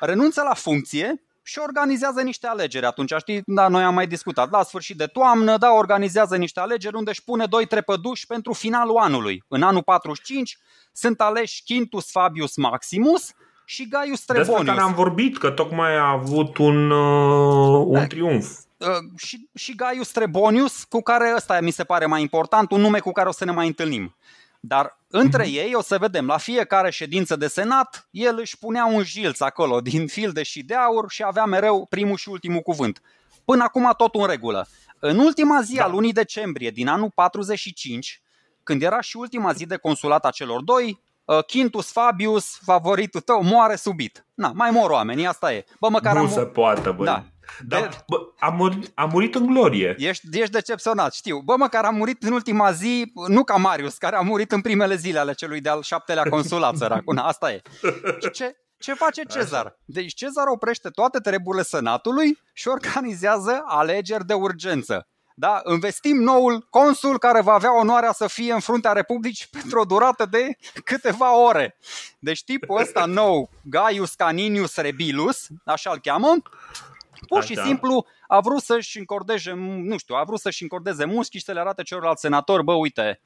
Renunță la funcție și organizează niște alegeri atunci, știi, da, noi am mai discutat, la sfârșit de toamnă, da, organizează niște alegeri unde își pune doi trepăduși pentru finalul anului. În anul 45 sunt aleși Quintus Fabius Maximus și Gaius Trebonius. Despre care am vorbit, că tocmai a avut un, uh, un da. triumf. Uh, și, și Gaius Trebonius, cu care ăsta mi se pare mai important, un nume cu care o să ne mai întâlnim. Dar între mm-hmm. ei o să vedem, la fiecare ședință de senat, el își punea un jilț acolo din filde și de aur și avea mereu primul și ultimul cuvânt. Până acum tot în regulă. În ultima zi da. a lunii decembrie din anul 45, când era și ultima zi de consulat a celor doi, uh, Quintus Fabius, favoritul tău, moare subit. Na, mai mor oamenii, asta e. Bă, măcar nu am... se poate, băi. Da. Da, bă, a, murit, a murit în glorie. Ești, ești decepționat, știu. Bă, măcar a murit în ultima zi, nu ca Marius, care a murit în primele zile ale celui de-al șaptelea consulat, săracul. Asta e. Ce, ce face Cezar? Așa. Deci Cezar oprește toate treburile senatului și organizează alegeri de urgență. Da? Investim noul consul care va avea onoarea să fie în fruntea Republicii pentru o durată de câteva ore. Deci tipul ăsta nou, Gaius Caninius Rebilus, așa-l cheamă, Pur Așa. și simplu a vrut să-și încordeze, nu știu, a vrut să-și încordeze muschii și să le arate celorlalți senatori, bă, uite,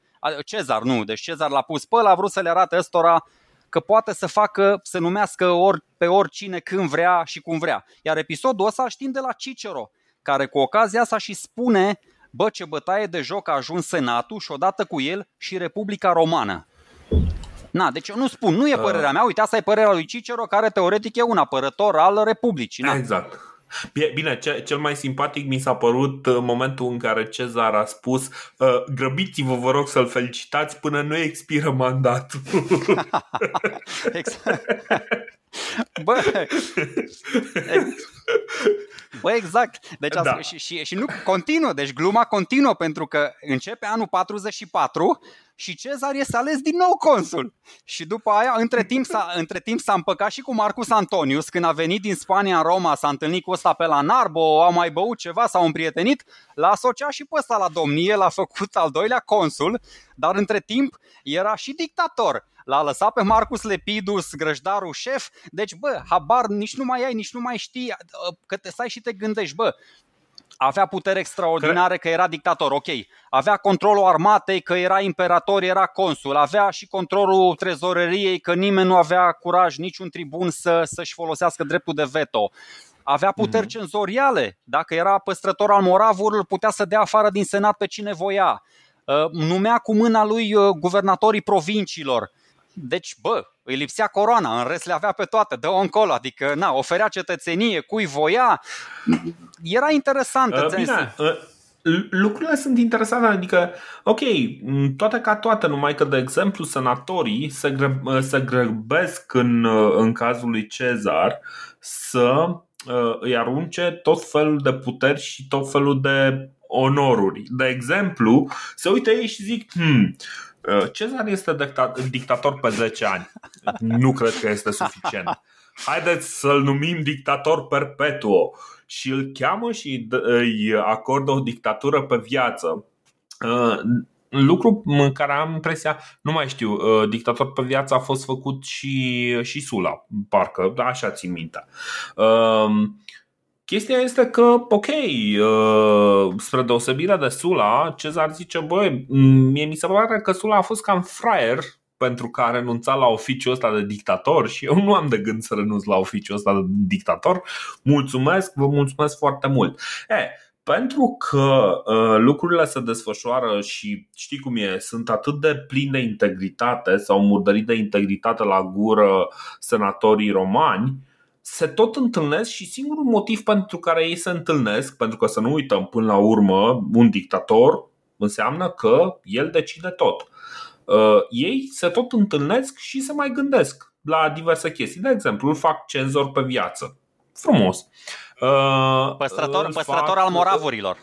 Cezar nu, deci Cezar l-a pus pe ăla, a vrut să le arate ăstora că poate să facă, să numească ori, pe oricine când vrea și cum vrea. Iar episodul ăsta știm de la Cicero, care cu ocazia asta și spune bă, ce bătaie de joc a ajuns Senatul și odată cu el și Republica Romană. Na, deci eu nu spun, nu e părerea mea, uite, asta e părerea lui Cicero, care teoretic e un apărător al Republicii. Na. Exact. Bine, cel mai simpatic mi s-a părut uh, momentul în care Cezar a spus uh, Grăbiți-vă, vă rog să-l felicitați până nu expiră mandatul. exact. Bă, Bă, exact. Deci da. și, și, și nu continuă, deci gluma continuă pentru că începe anul 44 și Cezar este ales din nou consul. Și după aia, între timp, s-a, între timp s-a împăcat și cu Marcus Antonius, când a venit din Spania în Roma, s-a întâlnit cu ăsta pe la Narbo, au mai băut ceva, s-au împrietenit, l-a asociat și pe ăsta la domnie, l-a făcut al doilea consul, dar între timp era și dictator. L-a lăsat pe Marcus Lepidus, grăjdarul șef, deci bă, habar nici nu mai ai, nici nu mai știi, că te stai și te gândești, bă, avea putere extraordinare că era dictator, ok. Avea controlul armatei că era imperator, era consul. Avea și controlul trezoreriei că nimeni nu avea curaj, niciun tribun să, să-și folosească dreptul de veto. Avea puteri mm-hmm. cenzoriale. Dacă era păstrător al moravurilor, putea să dea afară din senat pe cine voia. Uh, numea cu mâna lui uh, guvernatorii provinciilor. Deci, bă, îi lipsea coroana, în rest le avea pe toate, dă-o încolo, adică na, oferea cetățenie cui voia. Era interesant. Uh, bine, uh, lucrurile sunt interesante, adică, ok, toate ca toate, numai că, de exemplu, senatorii se, greb, uh, se grăbesc în, uh, în cazul lui Cezar să uh, îi arunce tot felul de puteri și tot felul de onoruri. De exemplu, se uită ei și zic, hmm, Uh, Cezar este dictator pe 10 ani. Nu cred că este suficient. Haideți să-l numim dictator perpetuo și îl cheamă și îi acordă o dictatură pe viață. Uh, lucru în care am impresia, nu mai știu, uh, dictator pe viață a fost făcut și, și Sula, parcă, așa țin minte. Chestia este că, ok, uh, spre deosebire de Sula, Cezar zice, băi, mie mi se pare că Sula a fost cam fraier pentru că a renunțat la oficiul ăsta de dictator și eu nu am de gând să renunț la oficiul ăsta de dictator. Mulțumesc, vă mulțumesc foarte mult. E, pentru că uh, lucrurile se desfășoară și știi cum e, sunt atât de plini de integritate sau murdărit de integritate la gură senatorii romani, se tot întâlnesc și singurul motiv pentru care ei se întâlnesc, pentru că să nu uităm până la urmă, un dictator înseamnă că el decide tot. Uh, ei se tot întâlnesc și se mai gândesc la diverse chestii. De exemplu, îl fac cenzor pe viață. Frumos. Uh, păstrător păstrător al moravurilor.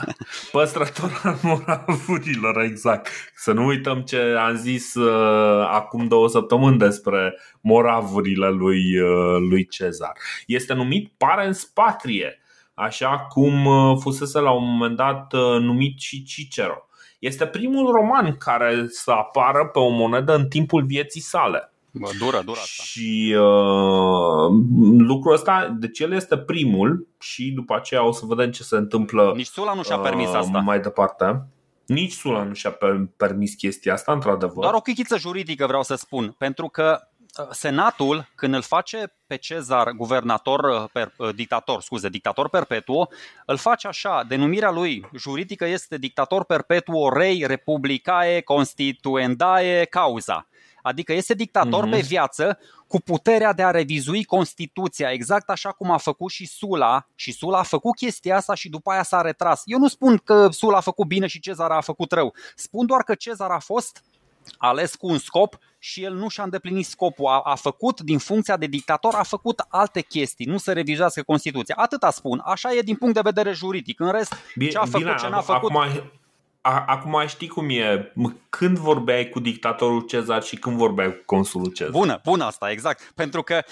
Păstrător al moravurilor, exact. Să nu uităm ce am zis uh, acum două săptămâni despre moravurile lui, uh, lui Cezar. Este numit parens patrie, așa cum uh, fusese la un moment dat uh, numit și Cicero. Este primul roman care să apară pe o monedă în timpul vieții sale. Bă, dură, dură asta. Și uh, lucrul ăsta, deci el este primul și după aceea o să vedem ce se întâmplă Nici Sula nu și-a permis asta. Uh, mai departe. Nici Sula nu și-a permis chestia asta, într-adevăr. Doar o chichiță juridică vreau să spun, pentru că uh, Senatul, când îl face pe Cezar guvernator, uh, per, dictator, scuze, dictator perpetuo, îl face așa, denumirea lui juridică este dictator perpetuo rei republicae constituendae cauza. Adică este dictator mm-hmm. pe viață cu puterea de a revizui Constituția, exact așa cum a făcut și Sula. Și Sula a făcut chestia asta și după aia s-a retras. Eu nu spun că Sula a făcut bine și Cezar a făcut rău. Spun doar că Cezar a fost ales cu un scop și el nu și-a îndeplinit scopul. A, a făcut, din funcția de dictator, a făcut alte chestii, nu să revizuiască Constituția. Atâta spun. Așa e din punct de vedere juridic. În rest, bine, ce a făcut, bine, ce n-a făcut... Acum, acum știi cum e. Când vorbeai cu dictatorul Cezar și când vorbeai cu consulul Cezar? Bună, bună asta, exact. Pentru că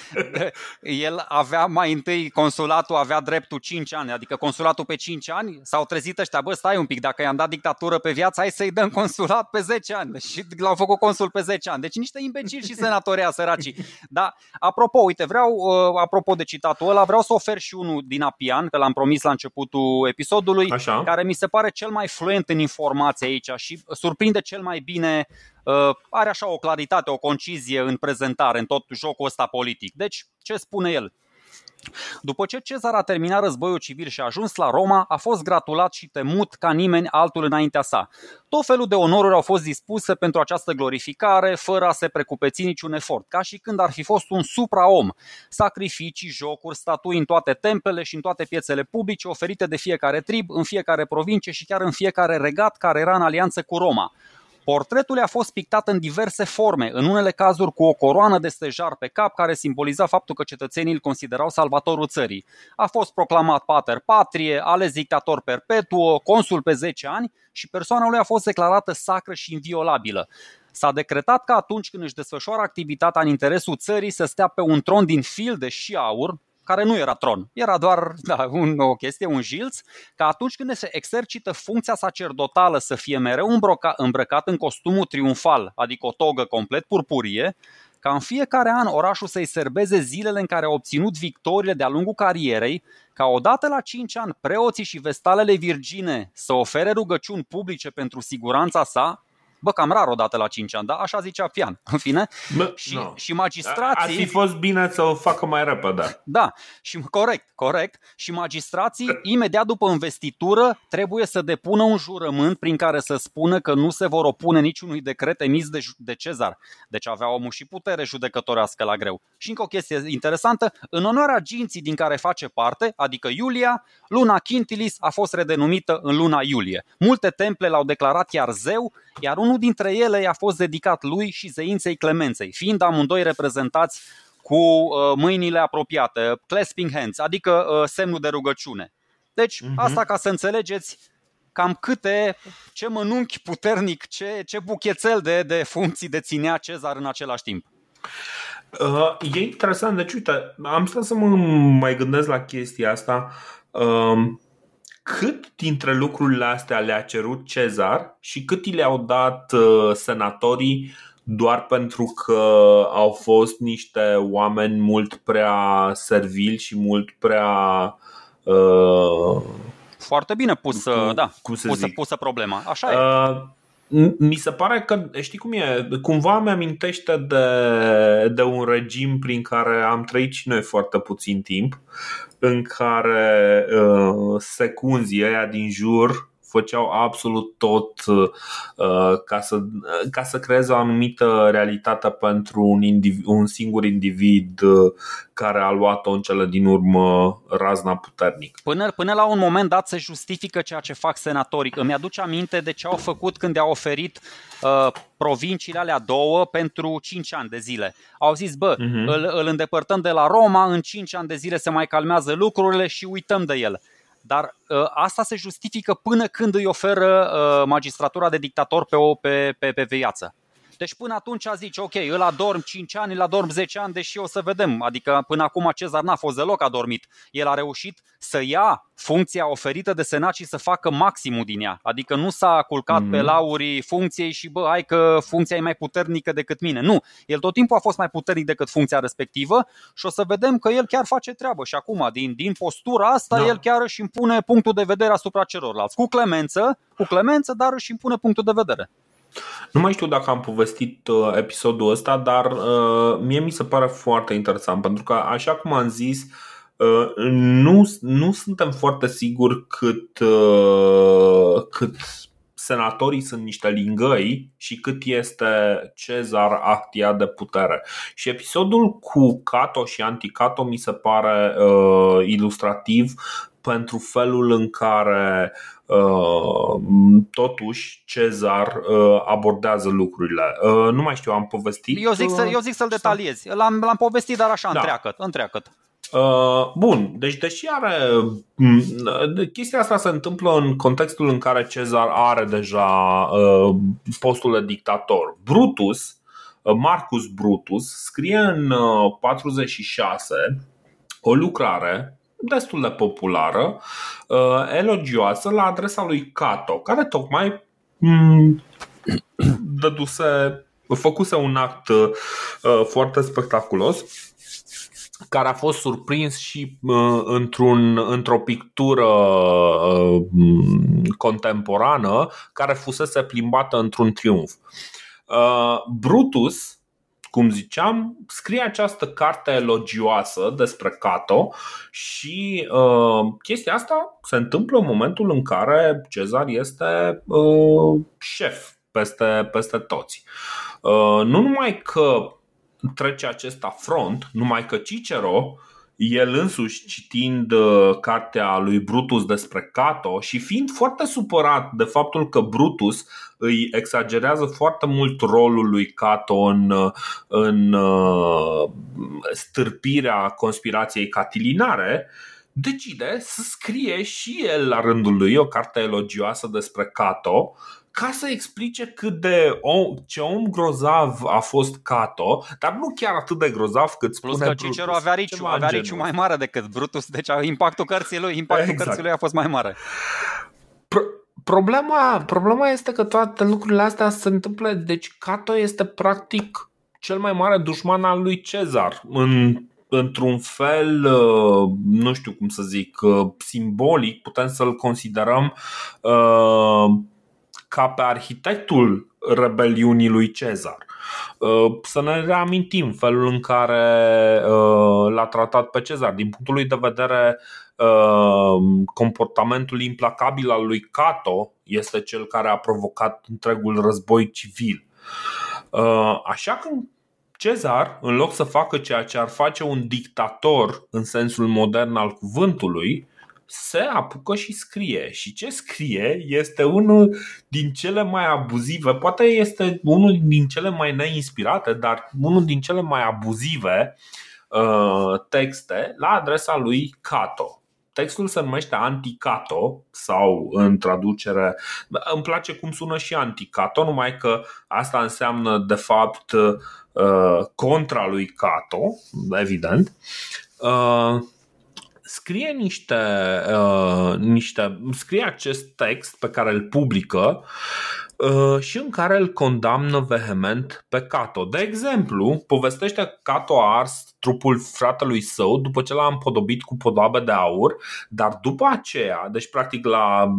el avea mai întâi, consulatul avea dreptul 5 ani, adică consulatul pe 5 ani, s-au trezit ăștia, bă, stai un pic, dacă i-am dat dictatură pe viață, hai să-i dăm consulat pe 10 ani. Și l-au făcut consul pe 10 ani. Deci niște imbecili și senatoria săracii. Da, apropo, uite, vreau, uh, apropo de citatul ăla, vreau să ofer și unul din Apian, că l-am promis la începutul episodului, Așa. care mi se pare cel mai fluent în informații informație aici și surprinde cel mai bine, uh, are așa o claritate, o concizie în prezentare, în tot jocul ăsta politic. Deci, ce spune el? După ce Cezar a terminat războiul civil și a ajuns la Roma, a fost gratulat și temut ca nimeni altul înaintea sa. Tot felul de onoruri au fost dispuse pentru această glorificare, fără a se precupeți niciun efort, ca și când ar fi fost un supraom. Sacrificii, jocuri, statui în toate templele și în toate piețele publice oferite de fiecare trib, în fiecare provincie și chiar în fiecare regat care era în alianță cu Roma. Portretul a fost pictat în diverse forme, în unele cazuri cu o coroană de stejar pe cap care simboliza faptul că cetățenii îl considerau salvatorul țării. A fost proclamat pater patrie, ales dictator perpetuo, consul pe 10 ani și persoana lui a fost declarată sacră și inviolabilă. S-a decretat că atunci când își desfășoară activitatea în interesul țării să stea pe un tron din filde și aur, care nu era tron, era doar da, un, o chestie, un jilț, ca atunci când se exercită funcția sacerdotală să fie mereu îmbrăca, îmbrăcat în costumul triumfal, adică o togă complet purpurie, ca în fiecare an orașul să-i serbeze zilele în care a obținut victoriile de-a lungul carierei, ca odată la 5 ani preoții și vestalele virgine să ofere rugăciuni publice pentru siguranța sa, Bă, cam rar odată la 5 ani, da? Așa zicea Pian. În fine. Bă, și, no. și magistrații... Ar fi fost bine să o facă mai repede. Da, și corect, corect. Și magistrații, imediat după investitură, trebuie să depună un jurământ prin care să spună că nu se vor opune niciunui decret emis de, de Cezar. Deci avea omul și putere judecătorească la greu. Și încă o chestie interesantă, în onoarea ginții din care face parte, adică Iulia, luna Quintilis a fost redenumită în luna Iulie. Multe temple l-au declarat chiar zeu, iar unul dintre ele i-a fost dedicat lui și zeiinței Clemenței, fiind amândoi reprezentați cu uh, mâinile apropiate, clasping hands, adică uh, semnul de rugăciune. Deci, uh-huh. asta ca să înțelegeți cam câte, ce mănunchi puternic, ce, ce buchețel de, de funcții deținea Cezar în același timp. Uh, e interesant, deci uite, am stat să mă mai gândesc la chestia asta. Uh, cât dintre lucrurile astea le-a cerut Cezar și cât i le-au dat uh, senatorii doar pentru că au fost niște oameni mult prea servili și mult prea uh, foarte bine pusă, cum, da, cum pusă, pusă problema. Așa e. Uh, mi se pare că, știi cum e, cumva mi-amintește de, de un regim prin care am trăit și noi foarte puțin timp, în care uh, secunzii ăia din jur făceau absolut tot uh, ca, să, ca să creeze o anumită realitate pentru un, individ, un singur individ uh, care a luat-o în cele din urmă razna puternic. Până, până la un moment dat se justifică ceea ce fac senatorii. Îmi aduce aminte de ce au făcut când au oferit uh, provinciile alea două pentru 5 ani de zile. Au zis, bă, uh-huh. îl, îl îndepărtăm de la Roma, în 5 ani de zile se mai calmează lucrurile și uităm de el. Dar uh, asta se justifică până când îi oferă uh, magistratura de dictator pe, o, pe, pe, pe viață. Deci până atunci zici, ok, îl adorm 5 ani, îl adorm 10 ani, deși o să vedem. Adică până acum Cezar n-a fost deloc adormit. El a reușit să ia funcția oferită de senat și să facă maximul din ea. Adică nu s-a culcat mm-hmm. pe mhm. laurii funcției și bă, hai că funcția e mai puternică decât mine. Nu, el tot timpul a fost mai puternic decât funcția respectivă și o să vedem că el chiar face treabă. Și acum, din, din postura asta, da. el chiar își impune punctul de vedere asupra celorlalți. Cu clemență, cu clemență, dar își impune punctul de vedere. Nu mai știu dacă am povestit uh, episodul ăsta, dar uh, mie mi se pare foarte interesant pentru că, așa cum am zis, uh, nu, nu suntem foarte siguri cât, uh, cât senatorii sunt niște lingăi și cât este Cezar actia de putere. Și episodul cu Cato și Anticato mi se pare uh, ilustrativ pentru felul în care uh, totuși Cezar uh, abordează lucrurile. Uh, nu mai știu, am povestit. Eu zic, să, eu zic să-l detaliez. L-am, l-am povestit, dar așa, da. întreagăt. întreagăt. Uh, bun, deci deși are mm, chestia asta se întâmplă în contextul în care Cezar are deja uh, postul de dictator. Brutus, uh, Marcus Brutus, scrie în uh, 46 o lucrare destul de populară, uh, elogioasă la adresa lui Cato, care tocmai mm, dăduse, făcuse un act uh, foarte spectaculos care a fost surprins și uh, într-un, într-o pictură uh, contemporană care fusese plimbată într-un triumf. Uh, Brutus cum ziceam, scrie această carte elogioasă despre Cato și uh, chestia asta se întâmplă în momentul în care Cezar este uh, șef peste, peste toți. Uh, nu numai că trece acest afront, numai că Cicero el însuși citind uh, cartea lui Brutus despre Cato și fiind foarte supărat de faptul că Brutus îi exagerează foarte mult rolul lui Cato în, uh, în uh, stârpirea conspirației catilinare, decide să scrie și el la rândul lui o carte elogioasă despre Cato ca să explice cât de om, ce om grozav a fost Cato, dar nu chiar atât de grozav cât spune Plus că Cicero Brutus, avea riciu, avea riciu mai mare decât Brutus, deci impactul cărții lui, impactul exact. cărții lui a fost mai mare. Pro- problema, problema este că toate lucrurile astea se întâmplă, deci Cato este practic cel mai mare dușman al lui Cezar în într-un fel, uh, nu știu cum să zic, uh, simbolic, putem să-l considerăm uh, ca pe arhitectul rebeliunii lui Cezar. Uh, să ne reamintim felul în care uh, l-a tratat pe Cezar. Din punctul lui de vedere, uh, comportamentul implacabil al lui Cato este cel care a provocat întregul război civil. Așa că Cezar, în loc să facă ceea ce ar face un dictator în sensul modern al cuvântului, se apucă și scrie. Și ce scrie este unul din cele mai abuzive, poate este unul din cele mai neinspirate, dar unul din cele mai abuzive uh, texte la adresa lui Cato. Textul se numește Anticato sau în traducere, îmi place cum sună și Anticato, numai că asta înseamnă de fapt uh, contra lui Cato, evident. Uh, scrie niște, uh, niște scrie acest text pe care îl publică uh, și în care îl condamnă vehement pe Cato. De exemplu, povestește că Cato a ars trupul fratelui său după ce l-a împodobit cu podoabe de aur, dar după aceea, deci practic l-a,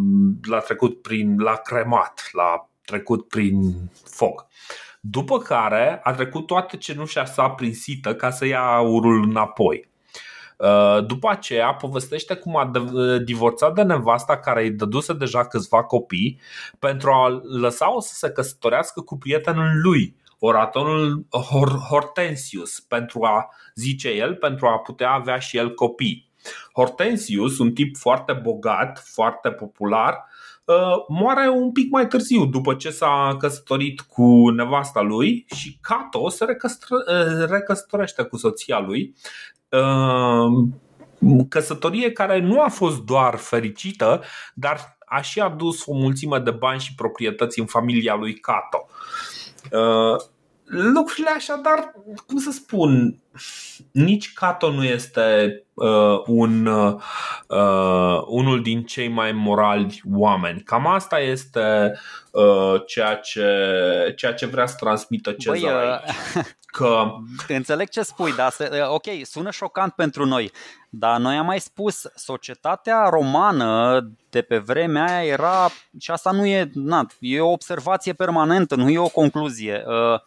l-a trecut prin, l-a cremat, l-a trecut prin foc. După care a trecut toată cenușa sa prin sită ca să ia aurul înapoi. După aceea povestește cum a divorțat de nevasta care îi dăduse deja câțiva copii pentru a lăsa-o să se căsătorească cu prietenul lui, oratorul Hortensius, pentru a, zice el, pentru a putea avea și el copii. Hortensius, un tip foarte bogat, foarte popular, Uh, moare un pic mai târziu, după ce s-a căsătorit cu nevasta lui și Cato se uh, recăsătorește cu soția lui. Uh, căsătorie care nu a fost doar fericită, dar a și adus o mulțime de bani și proprietăți în familia lui Cato. Lucrurile așadar, cum să spun, nici Cato nu este uh, un, uh, unul din cei mai morali oameni. Cam asta este uh, ceea, ce, ceea ce vrea să transmită Cezar Băi, uh, Că... Înțeleg ce spui, dar uh, ok, sună șocant pentru noi, dar noi am mai spus, societatea romană de pe vremea aia era, și asta nu e, na, e o observație permanentă, nu e o concluzie. Uh,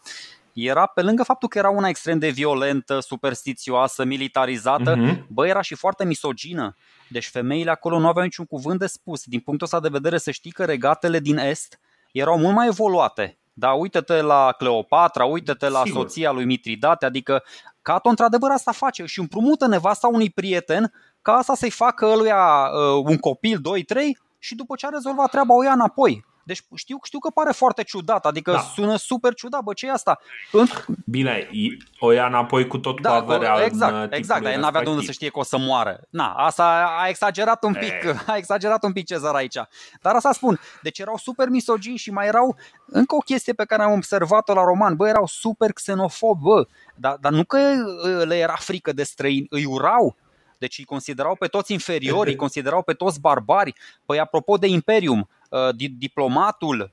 era pe lângă faptul că era una extrem de violentă, superstițioasă, militarizată, uh-huh. bă, era și foarte misogină. Deci femeile acolo nu aveau niciun cuvânt de spus. Din punctul ăsta de vedere să știi că regatele din Est erau mult mai evoluate. Da, uite-te la Cleopatra, uite-te la Sigur. soția lui Mitridate, adică Cato într-adevăr asta face și împrumută nevasta unui prieten ca asta să-i facă ăluia uh, un copil, 2-3 și după ce a rezolvat treaba o ia înapoi. Deci știu, știu că pare foarte ciudat, adică da. sună super ciudat, bă, ce e asta? Bine, o ia înapoi cu tot da, cu averea Exact, exact, dar n-avea de unde să știe că o să moară. Na, asta a exagerat un pic, e. a exagerat un pic Cezar aici. Dar asta spun, deci erau super misogini și mai erau încă o chestie pe care am observat-o la roman, bă, erau super xenofobi, bă, dar, dar nu că le era frică de străini, îi urau, deci îi considerau pe toți inferiori, îi considerau pe toți barbari. Păi apropo de Imperium, Uh, diplomatul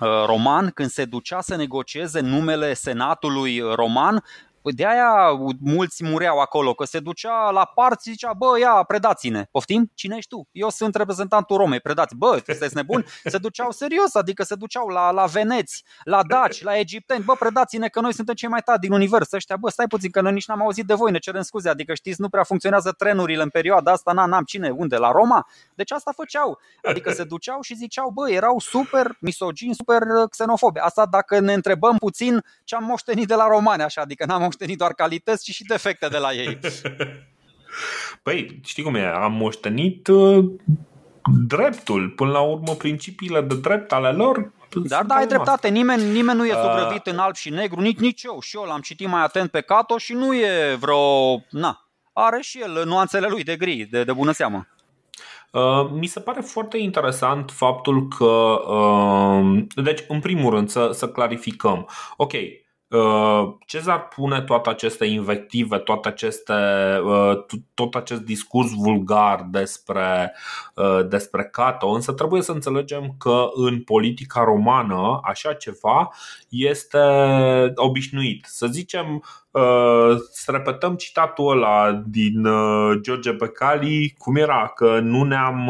uh, roman, când se ducea să negocieze numele senatului roman, Păi de aia mulți mureau acolo, că se ducea la parți zicea, bă, ia, predați-ne. Poftim? Cine ești tu? Eu sunt reprezentantul Romei, predați. Bă, sunteți nebun? Se duceau serios, adică se duceau la, la veneți, la daci, la egipteni. Bă, predați-ne că noi suntem cei mai tari din univers. Ăștia, bă, stai puțin, că noi nici n-am auzit de voi, ne cerem scuze. Adică știți, nu prea funcționează trenurile în perioada asta, n am cine, unde, la Roma? Deci asta făceau. Adică se duceau și ziceau, bă, erau super misogini, super xenofobi. Asta dacă ne întrebăm puțin ce am moștenit de la romani, așa, adică n-am moștenit doar calități, ci și defecte de la ei. Păi, știi cum e, am moștenit uh, dreptul, până la urmă principiile de drept ale lor dar da, ai dreptate, nimeni, nimeni nu e subrăvit uh, în alb și negru, nici, nici eu. Și eu l-am citit mai atent pe Cato și nu e vreo... Na, are și el nuanțele lui de gri, de, de bună seamă. Uh, mi se pare foarte interesant faptul că, uh, deci, în primul rând, să, să clarificăm. Ok, Uh, Cezar pune toate aceste invective, toate aceste, uh, tot acest discurs vulgar despre, uh, despre Cato, însă trebuie să înțelegem că în politica romană așa ceva este obișnuit. Să zicem, să repetăm citatul ăla din George Becali, cum era, că nu ne-am,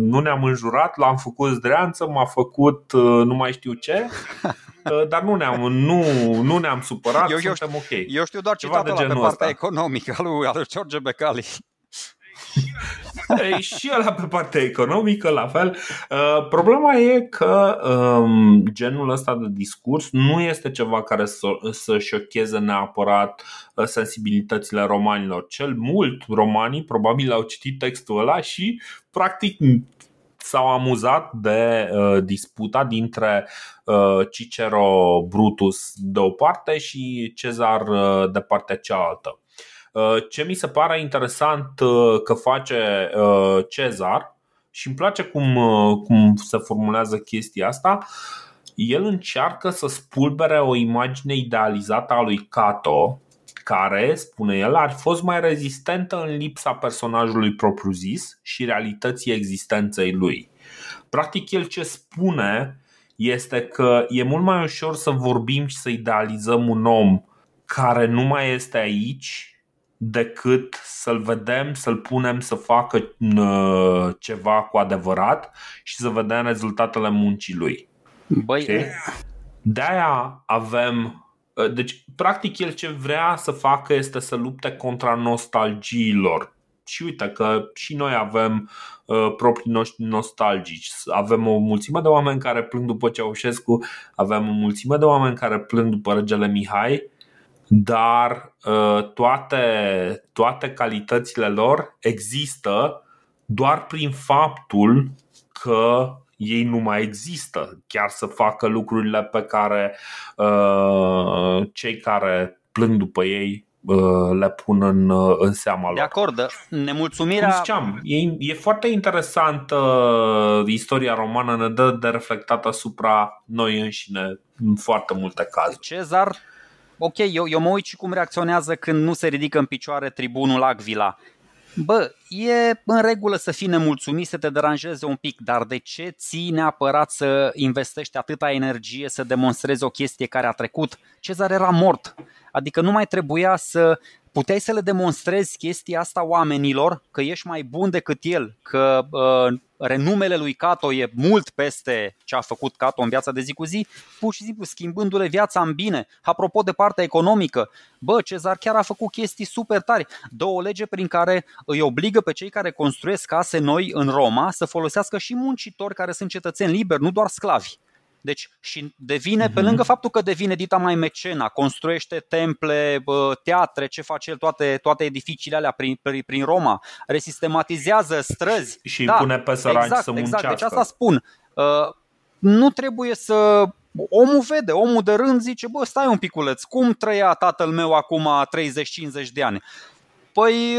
nu ne-am înjurat, l-am făcut zdreanță, m-a făcut nu mai știu ce Uh, dar nu ne-am, nu, nu ne-am supărat, eu, suntem ok. Eu știu doar citatul ăla pe partea ăsta. economică lui, al George Becali. Ei, și ăla pe partea economică, la fel. Uh, problema e că um, genul ăsta de discurs nu este ceva care să, să șocheze neapărat uh, sensibilitățile romanilor. Cel mult, romanii probabil au citit textul ăla și, practic, s-au amuzat de uh, disputa dintre uh, Cicero Brutus de o parte și Cezar uh, de partea cealaltă. Uh, ce mi se pare interesant uh, că face uh, Cezar și îmi place cum, uh, cum se formulează chestia asta, el încearcă să spulbere o imagine idealizată a lui Cato care, spune el, ar fost mai rezistentă în lipsa personajului propriu-zis și realității existenței lui. Practic, el ce spune este că e mult mai ușor să vorbim și să idealizăm un om care nu mai este aici decât să-l vedem, să-l punem să facă uh, ceva cu adevărat și să vedem rezultatele muncii lui. Băi, De aia avem deci, practic, el ce vrea să facă este să lupte contra nostalgiilor. Și uite că și noi avem uh, proprii noștri nostalgici. Avem o mulțime de oameni care plâng după Ceaușescu, avem o mulțime de oameni care plâng după regele Mihai, dar uh, toate, toate calitățile lor există doar prin faptul că ei nu mai există, chiar să facă lucrurile pe care uh, cei care plâng după ei uh, le pun în, uh, în seama lor. De acord, nemulțumirea... Cum ziceam, e, e foarte interesantă uh, istoria romană, ne dă de reflectat asupra noi înșine în foarte multe cazuri. Cezar, ok, eu, eu mă uit și cum reacționează când nu se ridică în picioare tribunul Agvila. Bă, e în regulă să fii nemulțumit, să te deranjeze un pic, dar de ce ții neapărat să investești atâta energie să demonstrezi o chestie care a trecut? Cezar era mort. Adică nu mai trebuia să puteai să le demonstrezi chestia asta oamenilor, că ești mai bun decât el, că uh, renumele lui Cato e mult peste ce a făcut Cato în viața de zi cu zi, pur și simplu schimbându-le viața în bine. Apropo de partea economică, bă, Cezar chiar a făcut chestii super tari. Dă o lege prin care îi obligă pe cei care construiesc case noi în Roma să folosească și muncitori care sunt cetățeni liberi, nu doar sclavi. Deci și devine, uh-huh. pe mhm. lângă faptul că devine dita mai mecena, construiește temple, teatre, ce face el, toate, toate edificiile alea prin, prin, prin Roma, resistematizează străzi. Și da, pune pe săraci exact, să muncească. Exact, deci asta spun. Uh, nu trebuie să omul vede, omul de rând zice, bă, stai un piculeț, cum trăia tatăl meu acum 30-50 de ani? Păi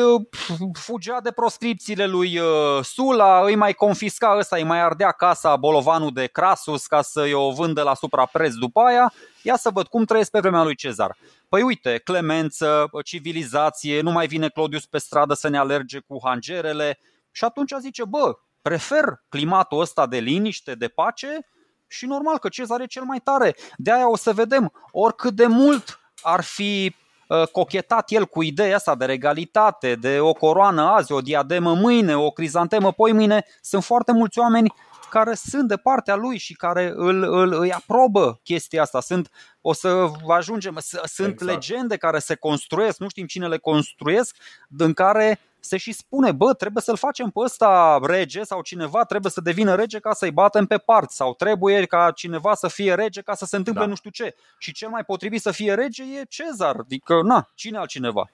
fugea de proscripțiile lui uh, Sula, îi mai confisca ăsta, îi mai ardea casa bolovanul de Crasus ca să-i o vândă la suprapreț după aia. Ia să văd cum trăiesc pe vremea lui Cezar. Păi uite, clemență, civilizație, nu mai vine Claudius pe stradă să ne alerge cu hangerele și atunci zice, bă, prefer climatul ăsta de liniște, de pace și normal că Cezar e cel mai tare. De aia o să vedem oricât de mult ar fi Uh, cochetat el cu ideea asta de regalitate, de o coroană azi, o diademă mâine, o crizantemă poi mâine. Sunt foarte mulți oameni care sunt de partea lui și care îl, îl, îi aprobă chestia asta. Sunt, o să ajungem, sunt exact. legende care se construiesc, nu știm cine le construiesc, în care se și spune, bă, trebuie să-l facem pe ăsta rege sau cineva trebuie să devină rege ca să-i batem pe parți sau trebuie ca cineva să fie rege ca să se întâmple da. nu știu ce. Și cel mai potrivit să fie rege e Cezar, adică, na, cine altcineva?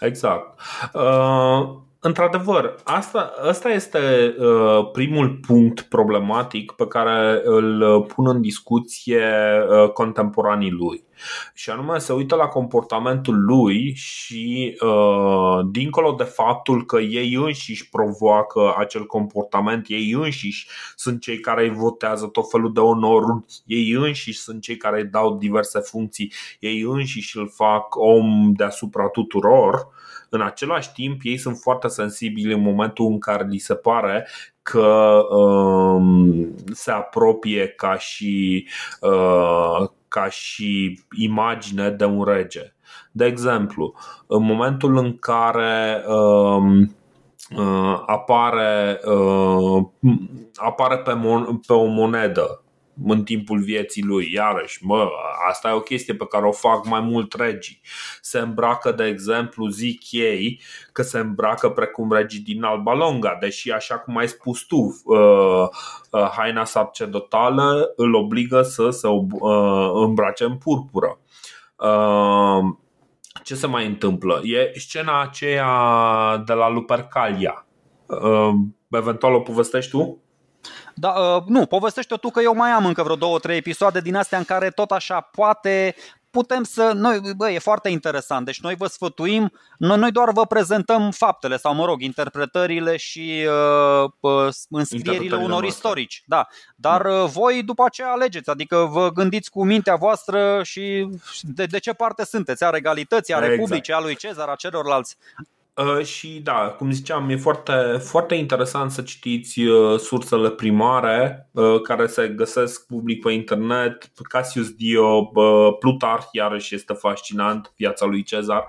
Exact. Uh Într-adevăr, asta, asta este uh, primul punct problematic pe care îl uh, pun în discuție uh, contemporanii lui. Și anume se uită la comportamentul lui și, uh, dincolo de faptul că ei înșiși provoacă acel comportament, ei înșiși sunt cei care îi votează tot felul de onoruri, ei înșiși sunt cei care îi dau diverse funcții, ei înșiși îl fac om deasupra tuturor în același timp, ei sunt foarte sensibili în momentul în care li se pare că um, se apropie ca și, uh, ca și imagine de un rege. De exemplu, în momentul în care um, uh, apare, uh, apare pe, mon- pe o monedă în timpul vieții lui. Iarăși, mă, asta e o chestie pe care o fac mai mult regii. Se îmbracă, de exemplu, zic ei că se îmbracă precum regii din Alba Longa, deși, așa cum ai spus tu, uh, uh, haina sacerdotală îl obligă să se uh, îmbrace în purpură. Ce se mai întâmplă? E scena aceea de la Lupercalia. Eventual o povestești tu? Da, uh, nu, povestește-o tu că eu mai am încă vreo două, trei episoade din astea în care tot așa poate putem să, noi, bă, e foarte interesant, deci noi vă sfătuim, noi, noi doar vă prezentăm faptele sau, mă rog, interpretările și uh, uh, înscrierile unor noastre. istorici, da, dar da. Uh, voi după aceea alegeți, adică vă gândiți cu mintea voastră și de, de ce parte sunteți, a regalității, a exact. Republicii, a lui Cezar, a celorlalți. Uh, și da, cum ziceam, e foarte, foarte interesant să citiți uh, sursele primare uh, care se găsesc public pe internet. Cassius Dio, Plutarh, iarăși este fascinant, viața lui Cezar,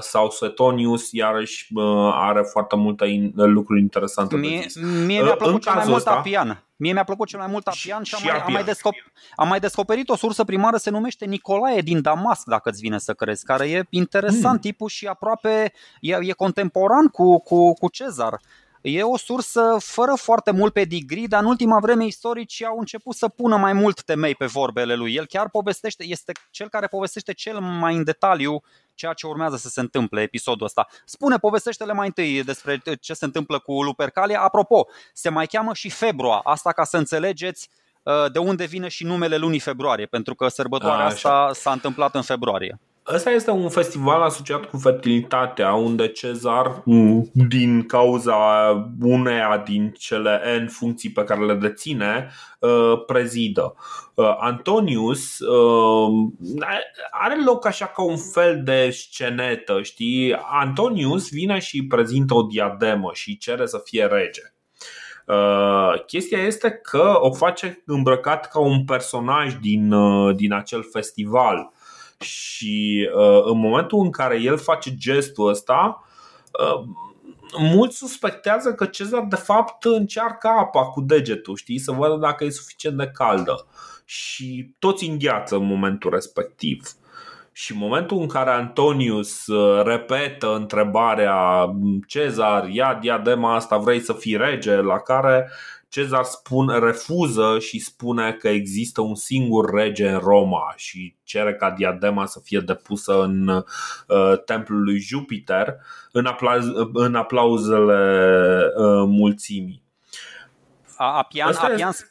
sau Suetonius, iarăși are foarte multe lucruri interesante. Mie, mie mi-a plăcut cel mai mult Apian. Mie mi-a plăcut cel mai mult Apian și, și am, mai, am, mai descoperit, am mai descoperit o sursă primară, se numește Nicolae din Damasc, dacă îți vine să crezi, care e interesant mm. tipul și aproape e, e contemporan cu, cu, cu Cezar. E o sursă fără foarte mult pedigree, dar în ultima vreme istoricii au început să pună mai mult temei pe vorbele lui. El chiar povestește, este cel care povestește cel mai în detaliu ceea ce urmează să se întâmple episodul ăsta. Spune, povestește-le mai întâi despre ce se întâmplă cu Lupercalia. Apropo, se mai cheamă și Febroa, asta ca să înțelegeți uh, de unde vine și numele lunii februarie, pentru că sărbătoarea asta s-a întâmplat în februarie. Ăsta este un festival asociat cu fertilitatea, unde Cezar, din cauza uneia din cele N funcții pe care le deține, uh, prezidă. Uh, Antonius uh, are loc așa ca un fel de scenetă, știi? Antonius vine și prezintă o diademă și cere să fie rege. Uh, chestia este că o face îmbrăcat ca un personaj din, uh, din acel festival și uh, în momentul în care el face gestul ăsta, uh, mulți suspectează că Cezar de fapt încearcă apa cu degetul, știi, să vadă dacă e suficient de caldă. Și toți îngheață în momentul respectiv. Și în momentul în care Antonius uh, repetă întrebarea Cezar, ia diadema asta, vrei să fii rege? La care Cezar spune, refuză și spune că există un singur rege în Roma și cere ca diadema să fie depusă în uh, templul lui Jupiter în, aplauz, în aplauzele uh, mulțimii. Apian, Apian, este...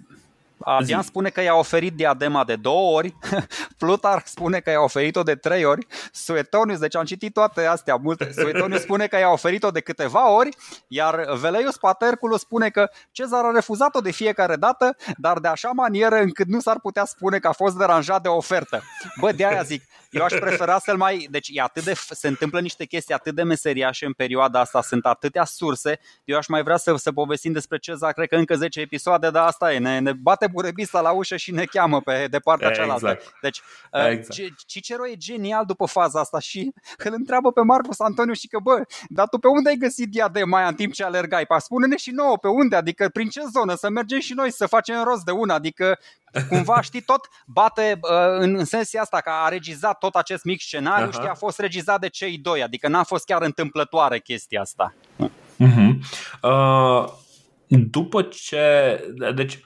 Apian spune că i-a oferit diadema de două ori, Plutarh spune că i-a oferit-o de trei ori, Suetonius, deci am citit toate astea multe, Suetonius spune că i-a oferit-o de câteva ori, iar Veleius Paterculus spune că Cezar a refuzat-o de fiecare dată, dar de așa manieră încât nu s-ar putea spune că a fost deranjat de ofertă. Bă, de aia zic, eu aș prefera să-l mai... Deci e atât de, se întâmplă niște chestii atât de meseriașe în perioada asta, sunt atâtea surse, eu aș mai vrea să, să povestim despre Cezar, cred că încă 10 episoade, dar asta e, ne, ne bate burebista la ușă și ne cheamă pe de partea exact. cealaltă. Deci exact. Cicero e genial după faza asta și îl întreabă pe Marcus Antoniu și că bă, dar tu pe unde ai găsit diadema aia în timp ce alergai? Pa, spune-ne și nouă pe unde, adică prin ce zonă, să mergem și noi să facem rost de una, adică cumva știi tot bate uh, în, în sensia asta că a regizat tot acest mic scenariu, uh-huh. știi, a fost regizat de cei doi, adică n-a fost chiar întâmplătoare chestia asta. Uh-huh. Uh, după ce, deci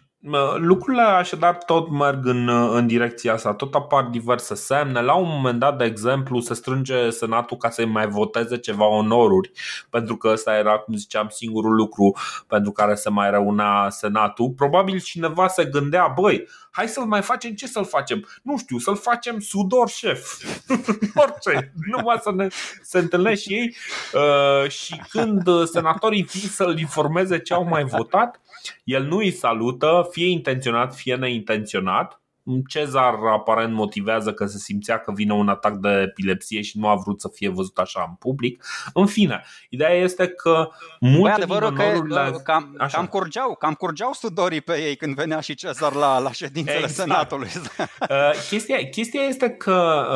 Lucrurile așadar tot merg în, în direcția asta, tot apar diverse semne. La un moment dat, de exemplu, se strânge Senatul ca să-i mai voteze ceva onoruri, pentru că ăsta era, cum ziceam, singurul lucru pentru care se mai reunea Senatul. Probabil cineva se gândea, băi, hai să-l mai facem, ce să-l facem? Nu știu, să-l facem sudor șef. Orice, numai să ne se întâlnește și ei uh, și când senatorii vin să-l informeze ce au mai votat, el nu îi salută, fie intenționat, fie neintenționat Cezar aparent motivează că se simțea că vine un atac de epilepsie și nu a vrut să fie văzut așa în public. În fine, ideea este că multe Băi, din onorurile... Că, cam, așa. cam, curgeau, cam curgeau sudorii pe ei când venea și Cezar la, la ședințele exact. Senatului. Uh, chestia, chestia este că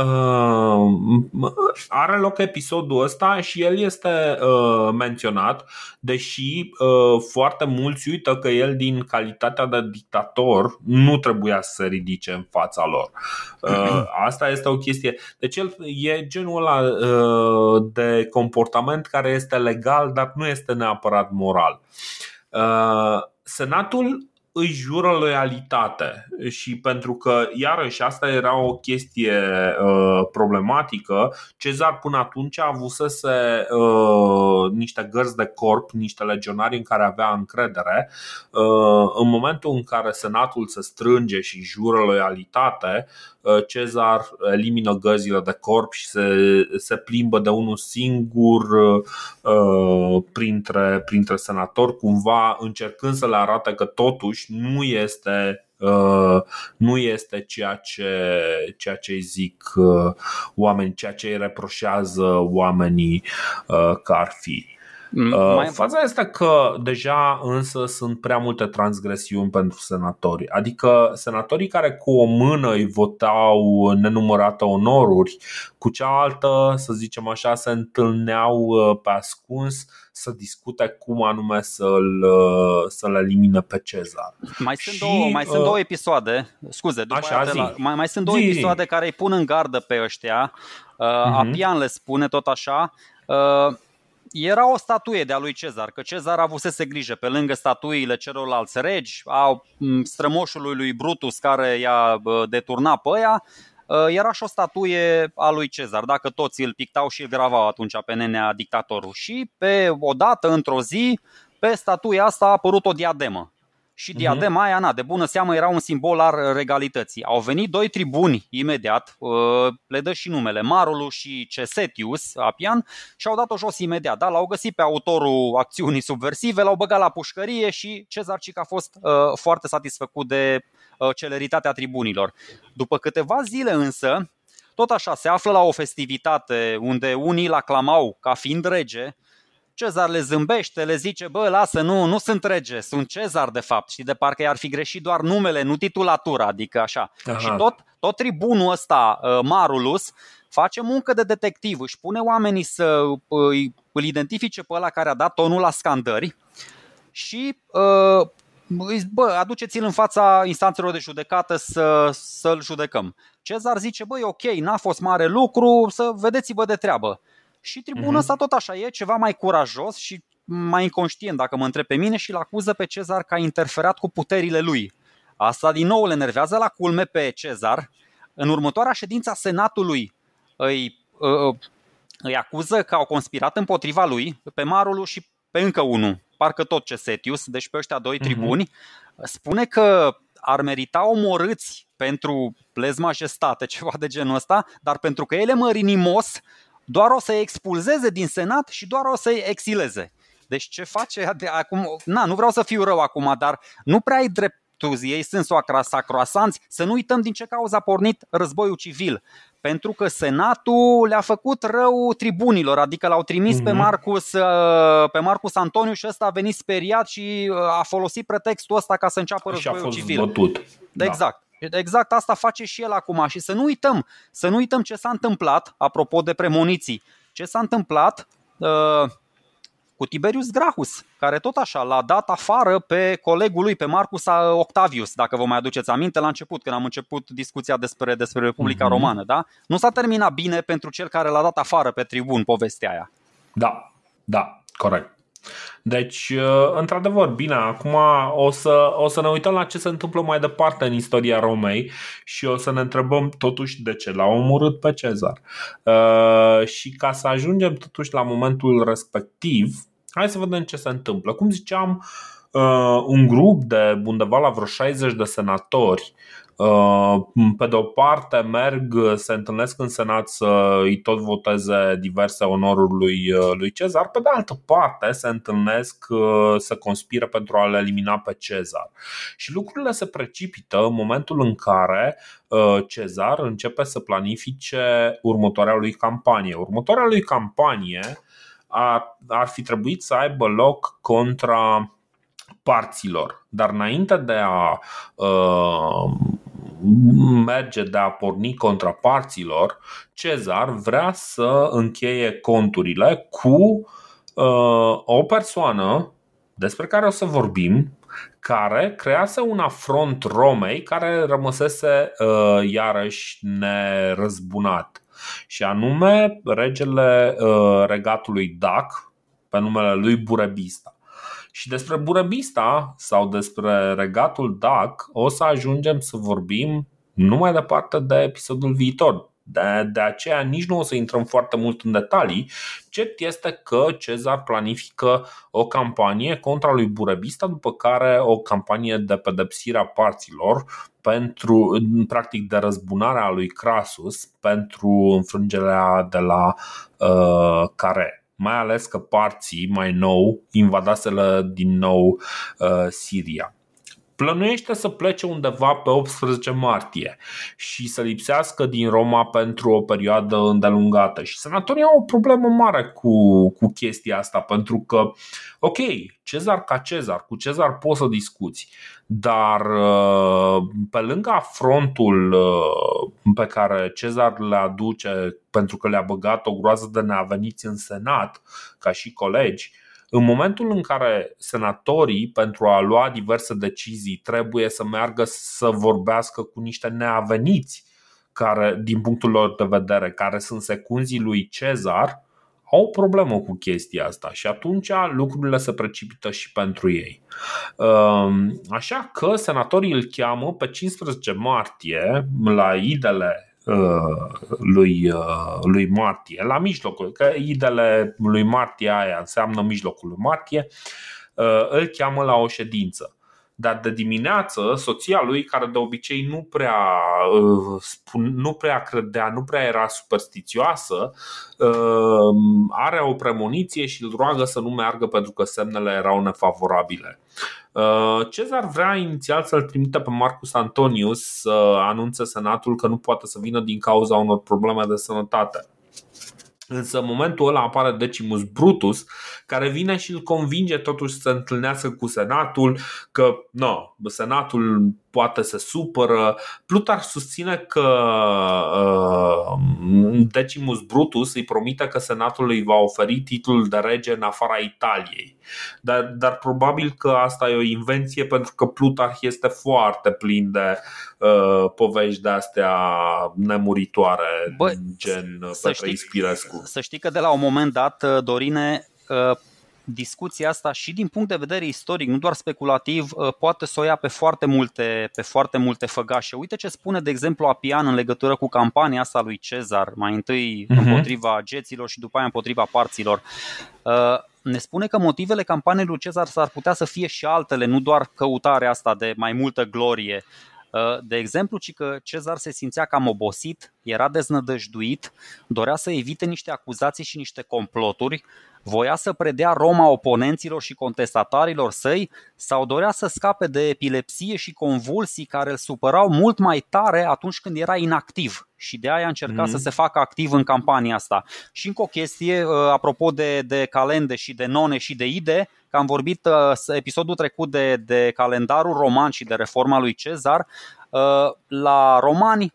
uh, are loc episodul ăsta și el este uh, menționat, deși uh, foarte mulți uită că el din calitatea de dictator nu trebuia să se ridice ridice în fața lor. Uh, asta este o chestie. Deci el e genul ăla uh, de comportament care este legal, dar nu este neapărat moral. Uh, Senatul îi jură loialitate și pentru că, iarăși, asta era o chestie uh, problematică, Cezar până atunci a avusese uh, niște gărzi de corp, niște legionari în care avea încredere. Uh, în momentul în care senatul se strânge și jură loialitate, Uh, Cezar elimină găzile de corp și se, se plimbă de unul singur uh, printre, printre senatori, cumva încercând să le arate că totuși nu este Uh, nu este ceea ce, ceea ce îi zic uh, oamenii, ceea ce îi reproșează oamenii uh, că ar fi. Uh, mai... Faza este că deja însă sunt prea multe transgresiuni pentru senatori. Adică senatorii care cu o mână îi votau nenumărate onoruri, cu cealaltă, să zicem așa, se întâlneau uh, pe ascuns să discute cum anume să-l, uh, să-l elimine pe Cezar. Mai sunt, și, două, mai sunt două episoade, scuze, după așa, zi. La, mai, mai sunt două zi, episoade zi. care îi pun în gardă pe ăștia. Uh, uh-huh. Apian le spune tot așa. Uh, era o statuie de-a lui Cezar, că Cezar avusese grijă. Pe lângă statuile celorlalți regi, a strămoșului lui Brutus care i-a deturnat pe ăia, era și o statuie a lui Cezar, dacă toți îl pictau și îl gravau atunci pe nenea dictatorul. Și pe odată, într-o zi, pe statuia asta a apărut o diademă și mhm. diadema aia, na, de bună seamă, era un simbol al regalității. Au venit doi tribuni imediat, uh, le dă și numele, Marulu și Cesetius Apian, și au dat-o jos imediat. Da? L-au găsit pe autorul acțiunii subversive, l-au băgat la pușcărie și Cezar Cic a fost uh, foarte satisfăcut de uh, celeritatea tribunilor. După câteva zile însă, tot așa, se află la o festivitate unde unii l aclamau ca fiind rege, Cezar le zâmbește, le zice, bă, lasă, nu, nu sunt rege, sunt Cezar de fapt și de parcă i-ar fi greșit doar numele, nu titulatura, adică așa. Aha. Și tot, tot tribunul ăsta, uh, Marulus, face muncă de detectiv, își pune oamenii să îi, îl identifice pe ăla care a dat tonul la scandări și uh, bă, aduceți-l în fața instanțelor de judecată să, să-l judecăm. Cezar zice, băi, ok, n-a fost mare lucru, să vedeți-vă de treabă. Și tribunul uh-huh. ăsta tot așa e, ceva mai curajos și mai inconștient, dacă mă întreb pe mine, și îl acuză pe Cezar că a interferat cu puterile lui. Asta din nou le enervează la culme pe Cezar. În următoarea ședință a Senatului îi, îi, îi acuză că au conspirat împotriva lui, pe Marulu și pe încă unul, parcă tot Cesetius, deci pe ăștia doi uh-huh. tribuni, spune că ar merita omorâți pentru plez majestate, ceva de genul ăsta, dar pentru că el e mărinimos, doar o să-i expulzeze din Senat și doar o să-i exileze. Deci ce face de acum? Na, nu vreau să fiu rău acum, dar nu prea ai dreptul, ei sunt sacroasanți, să nu uităm din ce cauza a pornit războiul civil. Pentru că Senatul le-a făcut rău tribunilor, adică l-au trimis mm-hmm. pe, mhm. Marcus, uh, pe Marcus Antoniu și ăsta a venit speriat și uh, a folosit pretextul ăsta ca să înceapă războiul și a fost civil. Bătut. Exact. Da. Exact asta face și el acum și să nu uităm, să nu uităm ce s-a întâmplat, apropo de premoniții, ce s-a întâmplat uh, cu Tiberius Gracchus, care tot așa l-a dat afară pe colegul lui, pe Marcus Octavius, dacă vă mai aduceți aminte la început, când am început discuția despre, despre Republica mm-hmm. Romană. Da? Nu s-a terminat bine pentru cel care l-a dat afară pe tribun povestea aia. Da, da, corect. Deci, uh, într-adevăr, bine, acum o să, o să ne uităm la ce se întâmplă mai departe în istoria Romei și o să ne întrebăm totuși de ce l-a omorât pe Cezar. Uh, și ca să ajungem totuși la momentul respectiv, hai să vedem ce se întâmplă. Cum ziceam, uh, un grup de undeva la vreo 60 de senatori Uh, pe de o parte merg, se întâlnesc în Senat să îi tot voteze diverse onoruri lui, uh, lui Cezar, pe de altă parte se întâlnesc uh, să conspiră pentru a-l elimina pe Cezar. Și lucrurile se precipită în momentul în care Cezar începe să planifice următoarea lui campanie. Următoarea lui campanie ar, ar fi trebuit să aibă loc contra parților. Dar înainte de a uh, merge de a porni contra parților, Cezar vrea să încheie conturile cu uh, o persoană despre care o să vorbim, care crease un afront Romei care rămăsese uh, iarăși nerăzbunat. Și anume regele uh, regatului Dac, pe numele lui Burebista. Și despre Burebista sau despre regatul DAC o să ajungem să vorbim nu mai departe de episodul viitor. De, de aceea nici nu o să intrăm foarte mult în detalii. Cert este că Cezar planifică o campanie contra lui Burebista, după care o campanie de pedepsire a parților pentru, practic, de răzbunarea lui Crasus pentru înfrângerea de la uh, Care mai ales că parții mai nou invadaseră din nou uh, Siria. plănuiește să plece undeva pe 18 martie și să lipsească din Roma pentru o perioadă îndelungată. Și senatorii au o problemă mare cu, cu chestia asta, pentru că, ok, Cezar ca Cezar, cu Cezar poți să discuți, dar uh, pe lângă afrontul uh, pe care Cezar le aduce pentru că le-a băgat o groază de neaveniți în Senat, ca și colegi, în momentul în care senatorii, pentru a lua diverse decizii, trebuie să meargă să vorbească cu niște neaveniți, care, din punctul lor de vedere, care sunt secunzii lui Cezar, au o problemă cu chestia asta și atunci lucrurile se precipită și pentru ei. Ehm, așa că senatorii îl cheamă pe 15 martie la idele Uh, lui, uh, lui martie, la mijlocul, că idele lui martie aia înseamnă mijlocul lui martie, uh, îl cheamă la o ședință. Dar de dimineață, soția lui, care de obicei nu prea, nu prea credea, nu prea era superstițioasă, are o premoniție și îl roagă să nu meargă pentru că semnele erau nefavorabile. Uh, Cezar vrea inițial să-l trimită pe Marcus Antonius să anunțe senatul că nu poate să vină din cauza unor probleme de sănătate. Însă în momentul ăla apare Decimus Brutus, care vine și îl convinge totuși să se întâlnească cu Senatul, că no, Senatul poate să supără. Plutar susține că uh, Decimus Brutus îi promite că Senatul îi va oferi titlul de rege în afara Italiei. Dar, dar probabil că asta e o invenție pentru că Plutarh este foarte plin de uh, povești de astea nemuritoare, Bă, gen Petre Ispirescu. Să știi că de la un moment dat, uh, Dorine, uh, discuția asta și din punct de vedere istoric, nu doar speculativ, uh, poate să o ia pe foarte multe, pe foarte multe făgașe. Uite ce spune, de exemplu, Apian în legătură cu campania asta lui Cezar, mai întâi uh-huh. împotriva geților și după aia împotriva parților. Ne spune că motivele campaniei lui Cezar s-ar putea să fie și altele, nu doar căutarea asta de mai multă glorie. De exemplu, ci că Cezar se simțea cam obosit, era deznădăjduit, dorea să evite niște acuzații și niște comploturi Voia să predea Roma oponenților și contestatarilor săi sau dorea să scape de epilepsie și convulsii care îl supărau mult mai tare atunci când era inactiv și de aia încerca mm-hmm. să se facă activ în campania asta. Și încă o chestie, uh, apropo de, de calende și de none și de ide, că am vorbit uh, episodul trecut de, de calendarul roman și de reforma lui Cezar, uh, la romani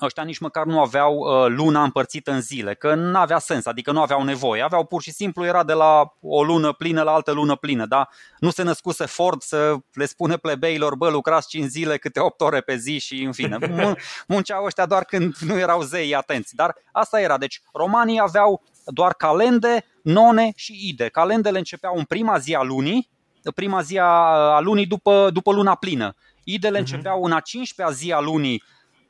ăștia nici măcar nu aveau uh, luna împărțită în zile, că nu avea sens, adică nu aveau nevoie. Aveau pur și simplu, era de la o lună plină la altă lună plină, da? Nu se născuse Ford să le spune plebeilor, bă, lucrați 5 zile, câte 8 ore pe zi și în fine. Munceau ăștia doar când nu erau zei atenți. Dar asta era, deci romanii aveau doar calende, none și ide. Calendele începeau în prima zi a lunii, prima zi a lunii după, după luna plină. Idele uh-huh. începeau în a 15-a zi a lunii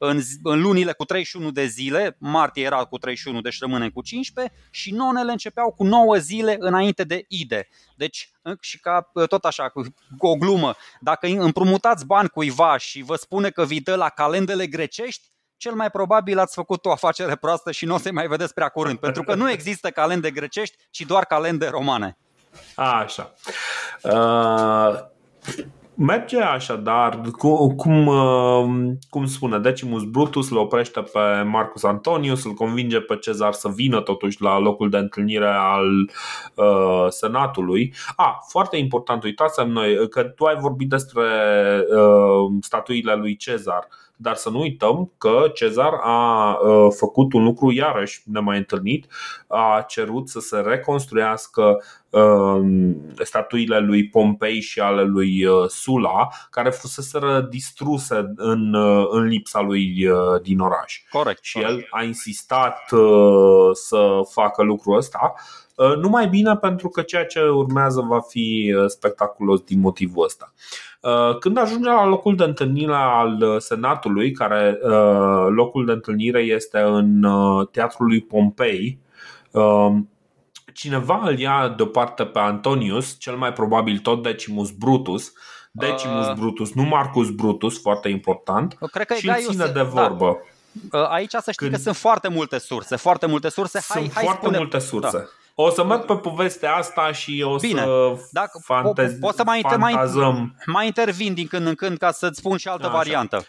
în, în lunile cu 31 de zile, martie era cu 31, deci rămâne cu 15 și nonele începeau cu 9 zile înainte de ide. Deci, și ca tot așa, cu o glumă, dacă împrumutați bani cuiva și vă spune că vi dă la calendele grecești, cel mai probabil ați făcut o afacere proastă și nu o să mai vedeți prea curând, pentru că nu există calende grecești, ci doar calende romane. A, așa. Uh, Merge așadar, cum, uh, cum spune Decimus Brutus, îl oprește pe Marcus Antonius, îl convinge pe Cezar să vină totuși la locul de întâlnire al uh, Senatului. A, ah, foarte important, uitați noi că tu ai vorbit despre uh, statuile lui Cezar. Dar să nu uităm că Cezar a uh, făcut un lucru iarăși nemai întâlnit, a cerut să se reconstruiască Um, statuile lui Pompei și ale lui uh, Sula, care fuseseră distruse în, uh, în lipsa lui uh, din oraș. Corect. Și el a insistat să facă lucrul ăsta. Numai bine pentru că ceea ce urmează va fi spectaculos din motivul ăsta. Când ajunge la locul de întâlnire al Senatului, care locul de întâlnire este în teatrul lui Pompei, cineva îl ia deoparte pe Antonius, cel mai probabil tot Decimus Brutus, Decimus uh, Brutus, nu Marcus Brutus, foarte important, cred că și îl ține de da. vorbă. Da. Aici să știi Când... că sunt foarte multe surse, foarte multe surse. Hai, sunt hai foarte spune... multe surse. Da. O să merg pe povestea asta și o Bine, să dacă fantez- po- poți să mai, inter, mai, fantazăm. mai intervin din când în când ca să-ți spun și altă Așa. variantă.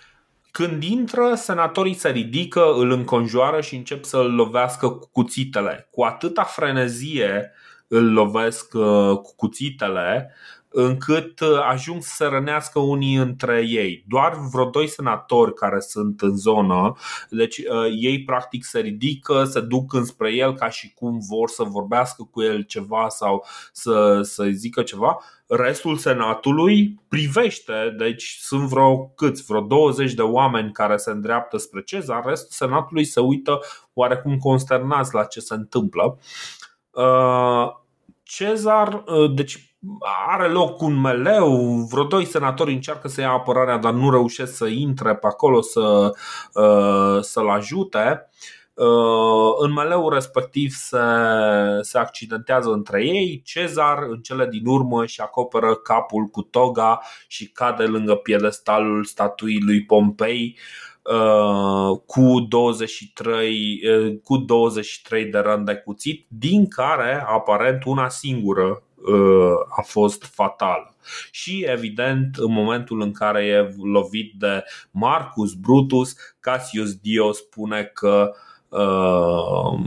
Când intră, senatorii se ridică, îl înconjoară și încep să-l lovească cu cuțitele. Cu atâta frenezie îl lovesc uh, cu cuțitele încât uh, ajung să se rănească unii între ei. Doar vreo doi senatori care sunt în zonă, deci uh, ei practic se ridică, se duc înspre el ca și cum vor să vorbească cu el ceva sau să, să zică ceva. Restul senatului privește, deci sunt vreo câți, vreo 20 de oameni care se îndreaptă spre Cezar, restul senatului se uită oarecum consternați la ce se întâmplă. Uh, Cezar, uh, deci are loc un meleu, vreo doi senatori încearcă să ia apărarea, dar nu reușesc să intre pe acolo să, uh, să-l ajute. Uh, În meleul respectiv se, se accidentează între ei. Cezar, în cele din urmă, își acoperă capul cu toga și cade lângă piedestalul statuii lui Pompei uh, cu 23, uh, cu 23 de răni de cuțit, din care aparent una singură uh, a fost fatală. Și evident, în momentul în care e lovit de Marcus Brutus, Cassius Dio spune că uh,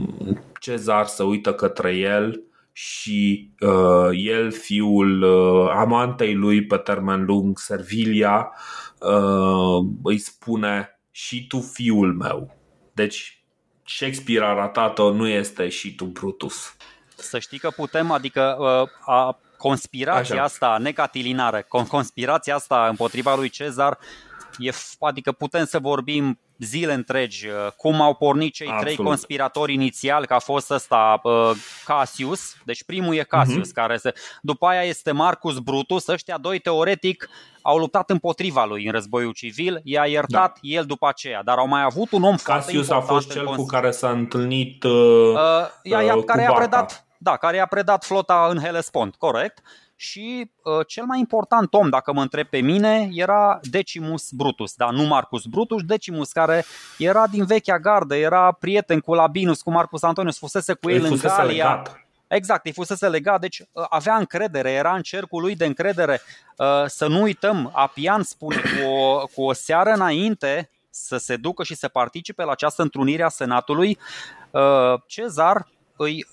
Cezar se uită către el și uh, el, fiul uh, amantei lui pe termen lung, Servilia, uh, îi spune și tu fiul meu. Deci Shakespeare a ratat-o, nu este și tu Brutus. Să știi că putem, adică uh, a, conspirația Așa. asta necatilinară, con- conspirația asta împotriva lui Cezar, e, f- adică putem să vorbim zile întregi uh, cum au pornit cei Absolut. trei conspiratori inițial, că a fost ăsta uh, Cassius, deci primul e Cassius, Mhm. care se, după aia este Marcus Brutus, ăștia doi teoretic au luptat împotriva lui în războiul civil, i-a iertat da. el după aceea, dar au mai avut un om foarte Cassius a important fost în cel cons- cu care s-a întâlnit uh, Uh, ea, ea, uh, care cu i-a barca. predat, da, care i-a predat flota în Hellespont, corect. Și uh, cel mai important om, dacă mă întreb pe mine, era Decimus Brutus, da, nu Marcus Brutus, Decimus, care era din vechea gardă, era prieten cu Labinus, cu Marcus Antonius, fusese cu el Îi în fusese Galia. legat. Exact, îi fusese legat, deci uh, avea încredere, era în cercul lui de încredere. Uh, Să nu uităm, Apian spune cu o, cu o seară înainte să se ducă și să participe la această întrunire a Senatului, uh, Cezar îi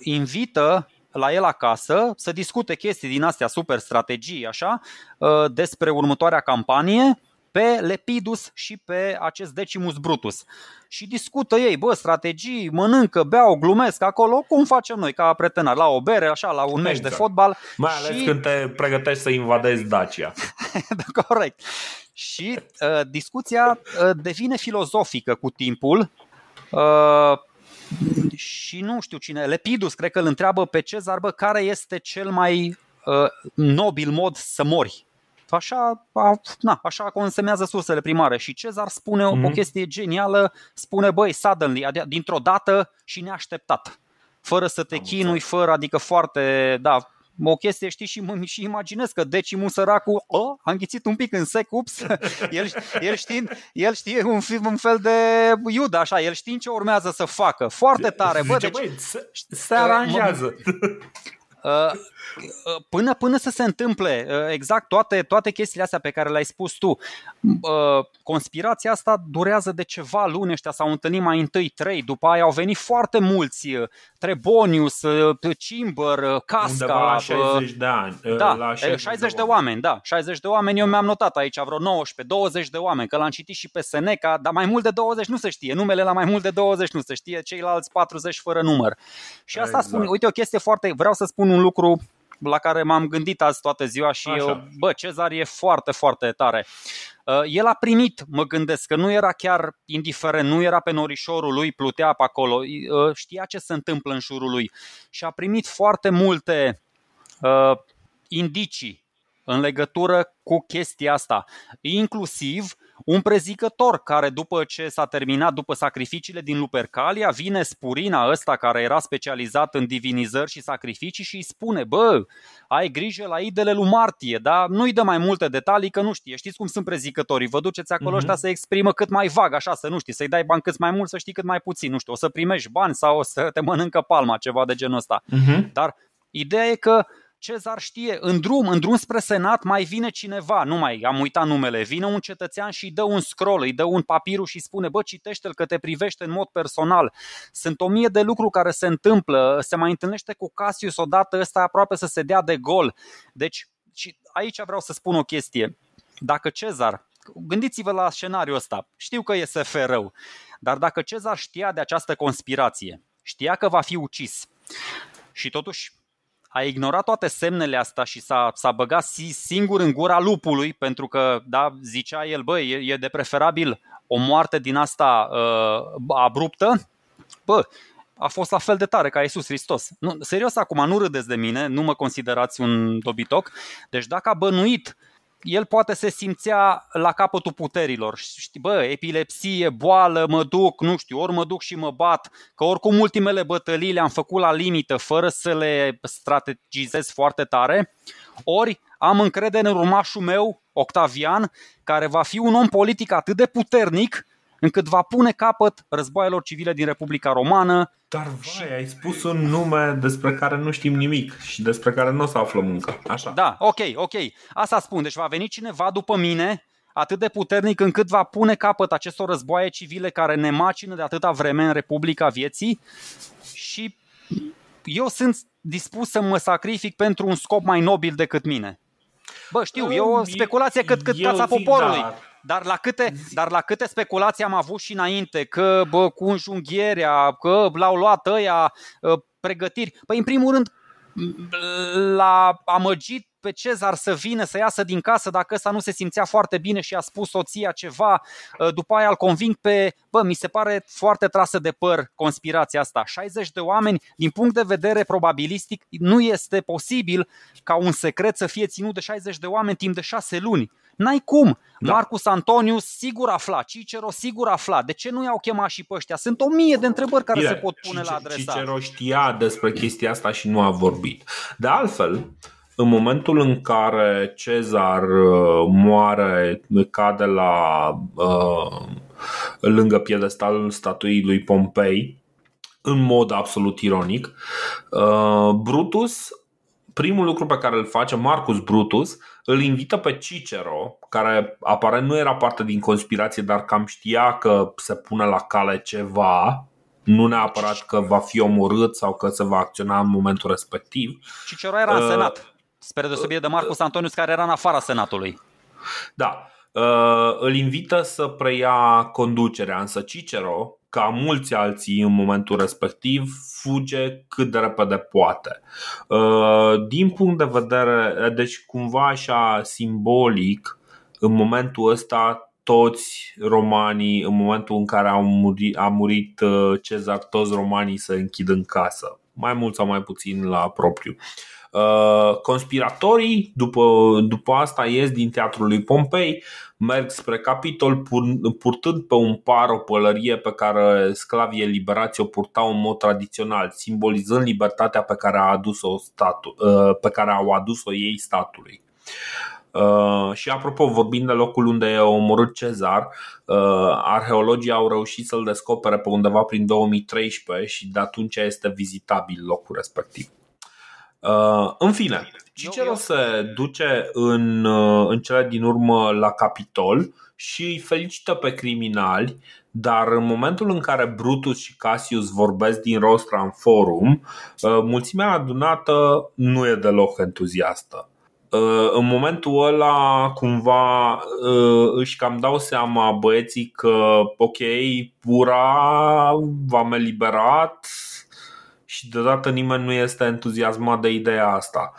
invită la el acasă să discute chestii din astea super strategii, așa, uh, despre următoarea campanie pe Lepidus și pe acest Decimus Brutus. Și discută ei, bă, strategii, mănâncă, beau, glumesc acolo, cum facem noi ca pretenari, la o bere, așa, la un meci de Exact. fotbal. Mai ales și... când te pregătești să invadezi Dacia. da, corect. Și uh, discuția uh, devine filozofică cu timpul. Uh, și nu știu cine, Lepidus, cred că îl întreabă pe Cezar, bă, care este cel mai uh, nobil mod să mori. Așa, a, na, așa consemnează sursele primare și Cezar spune mm-hmm. o Mhm. chestie genială, spune băi, suddenly, adică dintr-o dată și neașteptat, fără să te Am chinui, înțeles. fără, adică foarte, da, o chestie, știi, și, mă- și imaginez că Decimus săracul, o, a înghițit un pic în sec, ups, el, el, știind, el știe un, fi- un fel de Iuda, așa, el știind ce urmează să facă, foarte tare, bă, Zice, deci, băi, se, se aranjează. Uh, uh, până, până să se întâmple uh, exact toate, toate chestiile astea pe care le-ai spus tu, uh, conspirația asta durează de ceva luni, ăștia s-au întâlnit mai întâi trei, după aia au venit foarte mulți, uh, Trebonius, uh, Cimber, uh, Casca, Undeva la uh, 60 de ani. da, la 60, 60 de oameni, da, 60 de oameni, eu mi-am notat aici vreo 19, 20 de oameni, că l-am citit și pe Seneca, dar mai mult de 20 nu se știe, numele la mai mult de 20 nu se știe, ceilalți 40 fără număr. Și asta Exact. spun, uite o chestie foarte, vreau să spun un lucru la care m-am gândit azi toată ziua și Așa. eu, bă, Cezar e foarte, foarte tare. Uh, El a primit, mă gândesc, că nu era chiar indiferent, nu era pe norișorul lui, plutea pe acolo, uh, știa ce se întâmplă în jurul lui și a primit foarte multe uh, indicii în legătură cu chestia asta. Inclusiv un prezicător care după ce s-a terminat, după sacrificiile din Lupercalia, vine Spurina ăsta care era specializat în divinizări și sacrificii și îi spune, bă, ai grijă la idele lui Martie, dar nu-i dă mai multe detalii că nu știe. Știți cum sunt prezicătorii, vă duceți acolo mm-hmm. ăștia să exprimă cât mai vag, așa, să nu știi, să-i dai bani cât mai mult, să știi cât mai puțin, nu știu, o să primești bani sau o să te mănâncă palma, ceva de genul ăsta. Mm-hmm. Dar ideea e că Cezar știe, în drum, în drum spre senat mai vine cineva, nu mai am uitat numele, vine un cetățean și îi dă un scroll, îi dă un papirul și spune, bă, citește-l că te privește în mod personal. Sunt o mie de lucruri care se întâmplă, se mai întâlnește cu Cassius odată, ăsta aproape să se dea de gol. Deci, și aici vreau să spun o chestie. Dacă Cezar, gândiți-vă la scenariul ăsta, știu că e SF rău, dar dacă Cezar știa de această conspirație, știa că va fi ucis și totuși a ignorat toate semnele astea și s-a, s-a băgat singur în gura lupului pentru că, da, zicea el, băi, e, e de preferabil o moarte din asta uh, abruptă, bă, a fost la fel de tare ca Iisus Hristos. Nu, serios, acum nu râdeți de mine, nu mă considerați un dobitoc. Deci dacă a bănuit uh, el poate se simțea la capătul puterilor. Știi, bă, epilepsie, boală, mă duc, nu știu, ori mă duc și mă bat, că oricum ultimele bătălii le-am făcut la limită, fără să le strategizez foarte tare, ori am încredere în urmașul meu, Octavian, care va fi un om politic atât de puternic încât va pune capăt războaielor civile din Republica Romană. Dar vai, ai spus un nume despre care nu știm nimic și despre care nu o să aflăm încă. Așa. Da, ok, ok. Asta spun. Deci va veni cineva după mine atât de puternic încât va pune capăt acestor războaie civile care ne macină de atâta vreme în Republica Vieții și eu sunt dispus să mă sacrific pentru un scop mai nobil decât mine. Bă, știu, e o speculație cât, cât cața poporului. Dar dar la câte, dar la câte speculații am avut și înainte, că bă, cu înjunghierea, că l-au luat ăia ă, pregătiri. Păi, în primul rând, l-a amăgit pe Cezar să vină, să iasă din casă dacă ăsta nu se simțea foarte bine și a spus soția ceva. Ă, după aia îl conving pe, bă, mi se pare foarte trasă de păr conspirația asta. 60 de oameni, din punct de vedere probabilistic, nu este posibil ca un secret să fie ținut de 60 de oameni timp de 6 luni. N-ai cum. Da. Marcus Antonius sigur afla, Cicero sigur afla. De ce nu i-au chemat și pe ăștia? Sunt o mie de întrebări care Bine, se pot pune Cice, la adresa. Cicero știa despre chestia asta și nu a vorbit. De altfel, în momentul în care Cezar uh, moare, cade la uh, lângă piedestalul statuii lui Pompei, în mod absolut ironic, uh, Brutus primul lucru pe care îl face Marcus Brutus, îl invită pe Cicero, care aparent nu era parte din conspirație, dar cam știa că se pune la cale ceva, nu neapărat că va fi omorât sau că se va acționa în momentul respectiv. Cicero era în uh, senat, spre deosebire de Marcus Antonius, care era în afara senatului. Da, uh, îl invită să preia conducerea, însă Cicero, ca mulți alții în momentul respectiv, fuge cât de repede poate. Uh, din punct de vedere, deci cumva așa simbolic, în momentul ăsta toți romanii, în momentul în care au murit, a murit uh, Cezar, toți romanii se închid în casă, mai mult sau mai puțin la propriu. Uh, conspiratorii, după, după asta, ies din teatrul lui Pompei, merg spre capitol purtând pe un par o pălărie pe care sclavii eliberați o purtau în mod tradițional, simbolizând libertatea pe care, a adus-o statul, uh, pe care au adus-o ei statului. Uh, și apropo, vorbind de locul unde e omorât Cezar, uh, arheologii au reușit să-l descopere pe undeva prin 2013 și de atunci este vizitabil locul respectiv. Uh, în fine, Cicero se duce în, uh, în cele din urmă la Capitol și îi felicită pe criminali, dar în momentul în care Brutus și Cassius vorbesc din rostra în forum, uh, mulțimea adunată nu e deloc entuziastă. În momentul ăla, cumva, își cam dau seama băieții că, ok, pura v-am eliberat, și deodată nimeni nu este entuziasmat de ideea asta.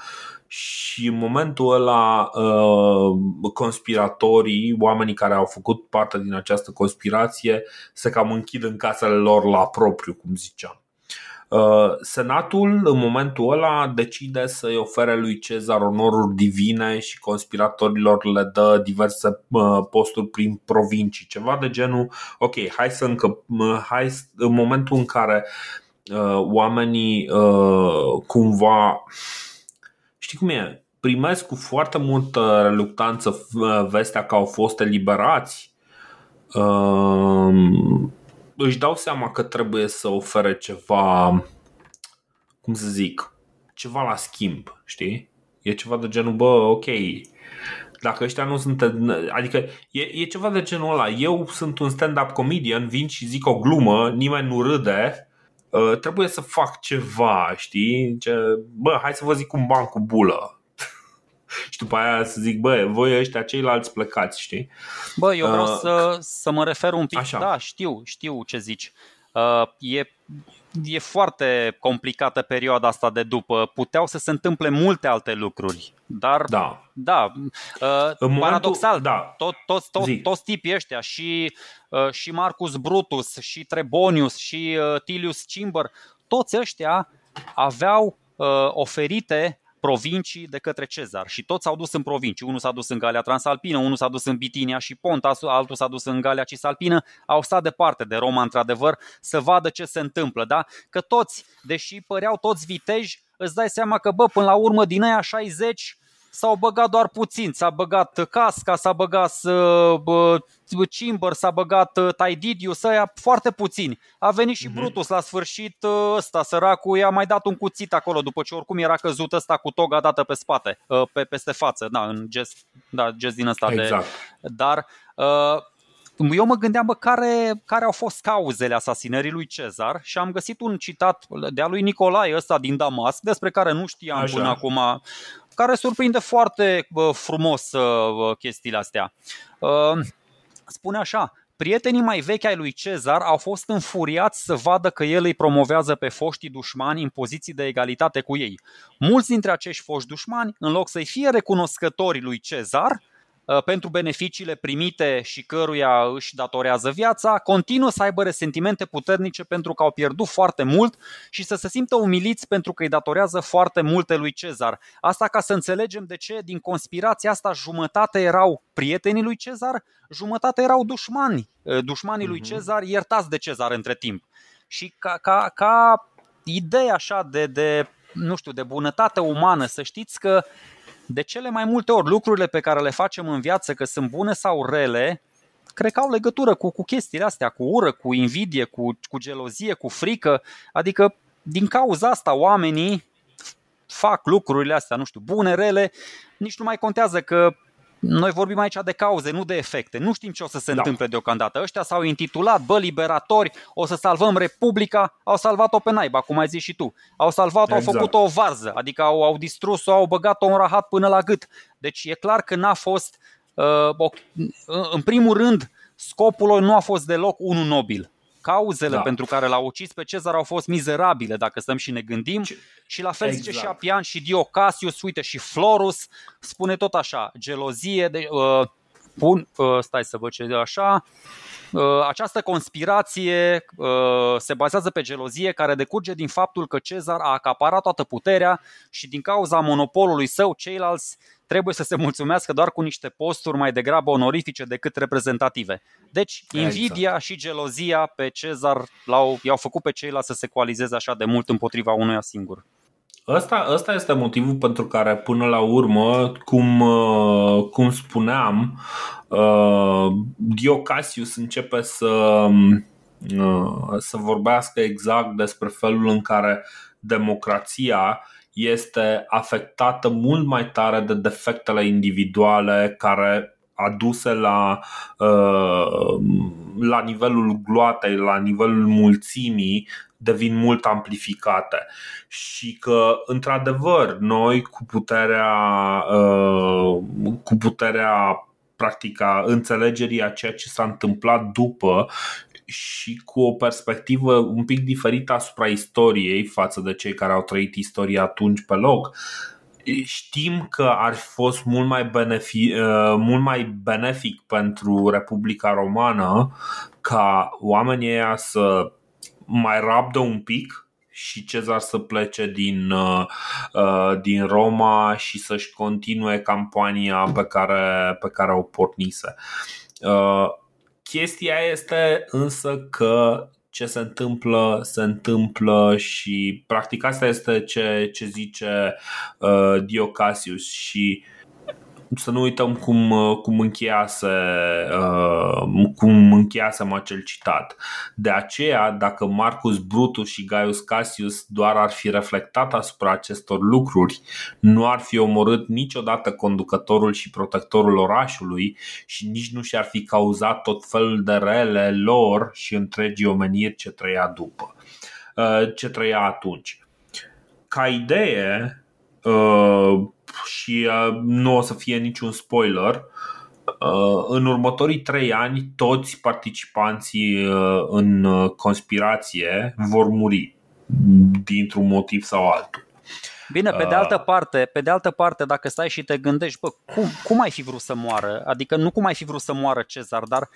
Și în momentul ăla, uh, conspiratorii, oamenii care au făcut parte din această conspirație, se cam închid în casele lor la propriu, cum ziceam. Uh, Senatul în momentul ăla decide să-i ofere lui Cezar onoruri divine și conspiratorilor le dă diverse uh, posturi prin provincii, ceva de genul, ok, hai să încă, uh, hai în momentul în care oamenii cumva, știi cum e, primesc cu foarte multă reluctanță vestea că au fost eliberați, își dau seama că trebuie să ofere ceva, cum să zic, ceva la schimb, știi? E ceva de genul, bă, ok, dacă ăștia nu sunt, adică e, e ceva de genul ăla, eu sunt un stand-up comedian, vin și zic o glumă, nimeni nu râde, uh, trebuie să fac ceva, știi? Ce, bă, hai să vă zic un ban cu bulă, și după aia să zic, bă, voi ăștia ceilalți plecați, știi? Bă, eu vreau uh, să, să mă refer un pic, așa. da, știu, știu ce zici. Uh, e e foarte complicată perioada asta de după. Puteau să se întâmple multe alte lucruri, dar da, da uh, în paradoxal, momentul, da. tot, tot, tot, toți tipii ăștia și, uh, și Marcus Brutus și Trebonius și uh, Tilius Cimber, toți ăștia aveau uh, oferite provincii de către Cezar și toți s-au dus în provincii. Unul s-a dus în Galia Transalpină, unul s-a dus în Bitinia și Pont, altul s-a dus în Galia Cisalpină, au stat departe de Roma într-adevăr să vadă ce se întâmplă, da? Că toți, deși păreau toți viteji, îți dai seama că, bă, până la urmă din aia 60 s-au băgat doar puțin. S-a băgat Casca, s-a băgat uh, Cimber, s-a băgat uh, Taididius, ăia foarte puțini. A venit și uh-huh. Brutus la sfârșit uh, ăsta, săracul, i-a mai dat un cuțit acolo după ce oricum era căzut ăsta cu toga dată pe spate, uh, pe, peste față, da, în gest, da, gest din ăsta exact. de... Dar uh, eu mă gândeam, bă, care, care au fost cauzele asasinării lui Cezar și am găsit un citat de a lui Nicolae ăsta din Damasc, despre care nu știam Așa. până acum care surprinde foarte frumos uh, chestiile astea. Uh, spune așa, Prietenii mai vechi ai lui Cezar au fost înfuriați să vadă că el îi promovează pe foștii dușmani în poziții de egalitate cu ei. Mulți dintre acești foști dușmani, în loc să-i fie recunoscători lui Cezar, Uh, pentru beneficiile primite și căruia își datorează viața, continuă să aibă resentimente puternice pentru că au pierdut foarte mult și să se simtă umiliți pentru că îi datorează foarte multe lui Cezar. Asta ca să înțelegem de ce din conspirația asta jumătate erau prietenii lui Cezar, jumătate erau dușmani, uh, dușmanii lui mhm. Cezar iertați de Cezar între timp. Și ca, ca, ca idee așa de, de, nu știu, de bunătate umană, să știți că de cele mai multe ori lucrurile pe care le facem în viață, că sunt bune sau rele, cred că au legătură cu, cu chestiile astea, cu ură, cu invidie, cu, cu gelozie, cu frică. Adică, din cauza asta, oamenii fac lucrurile astea, nu știu, bune, rele, nici nu mai contează că noi vorbim aici de cauze, nu de efecte. Nu știm ce o să se da. întâmple deocamdată. Ăștia s-au intitulat, bă, liberatori, o să salvăm Republica, au salvat-o pe naiba, cum ai zis și tu. Au salvat-o, exact. au făcut-o o varză, adică au, au distrus-o, au băgat-o în rahat până la gât. Deci e clar că n-a fost, uh, în primul rând, scopul lor nu a fost deloc unul nobil. Cauzele da. pentru care l-au ucis pe Cezar au fost mizerabile, dacă stăm și ne gândim. Ce... Și la fel exact. zice și exact. Apian și Diocasius, uite, și Florus spune tot așa, gelozie, de, uh, pun, uh, stai să văd ce de așa, uh, această conspirație uh, se bazează pe gelozie care decurge din faptul că Cezar a acaparat toată puterea și din cauza monopolului său ceilalți trebuie să se mulțumească doar cu niște posturi mai degrabă onorifice decât reprezentative. Deci, exact. invidia și gelozia pe Cezar l-au, i-au făcut pe ceilalți să se coalizeze așa de mult împotriva unuia singur. Asta, asta este motivul pentru care, până la urmă, cum, uh, cum spuneam, uh, Diocasius începe să, uh, să vorbească exact despre felul în care democrația este afectată mult mai tare de defectele individuale care aduse la, uh, la nivelul gloatei, la nivelul mulțimii, devin mult amplificate. Și că, într-adevăr, noi cu puterea, uh, cu puterea practica înțelegerii a ceea ce s-a întâmplat după și cu o perspectivă un pic diferită asupra istoriei față de cei care au trăit istoria atunci pe loc, știm că ar fi fost mult mai, benefic, uh, mult mai benefic pentru Republica Romană ca oamenii ăia să mai rabdă un pic și Cezar să plece din, uh, uh, din Roma și să-și continue campania pe care, pe care o pornise. Uh, chestia este însă că ce se întâmplă, se întâmplă și practic asta este ce, ce zice uh, Diocasius și uh, să nu uităm cum, uh, cum, încheiase, uh, cum încheiasem acel citat. De aceea, dacă Marcus Brutus și Gaius Cassius doar ar fi reflectat asupra acestor lucruri, nu ar fi omorât niciodată conducătorul și protectorul orașului și nici nu și-ar fi cauzat tot felul de rele lor și întregii omeniri ce trăia după, uh, ce trăia atunci. Ca idee, și uh, nu o să fie niciun spoiler. Uh, în următorii trei ani, toți participanții uh, în conspirație vor muri dintr-un motiv sau altul. Bine, pe de altă parte, pe de altă parte, dacă stai și te gândești, bă, cum, cum ai fi vrut să moară? Adică nu cum ai fi vrut să moară Cezar, dar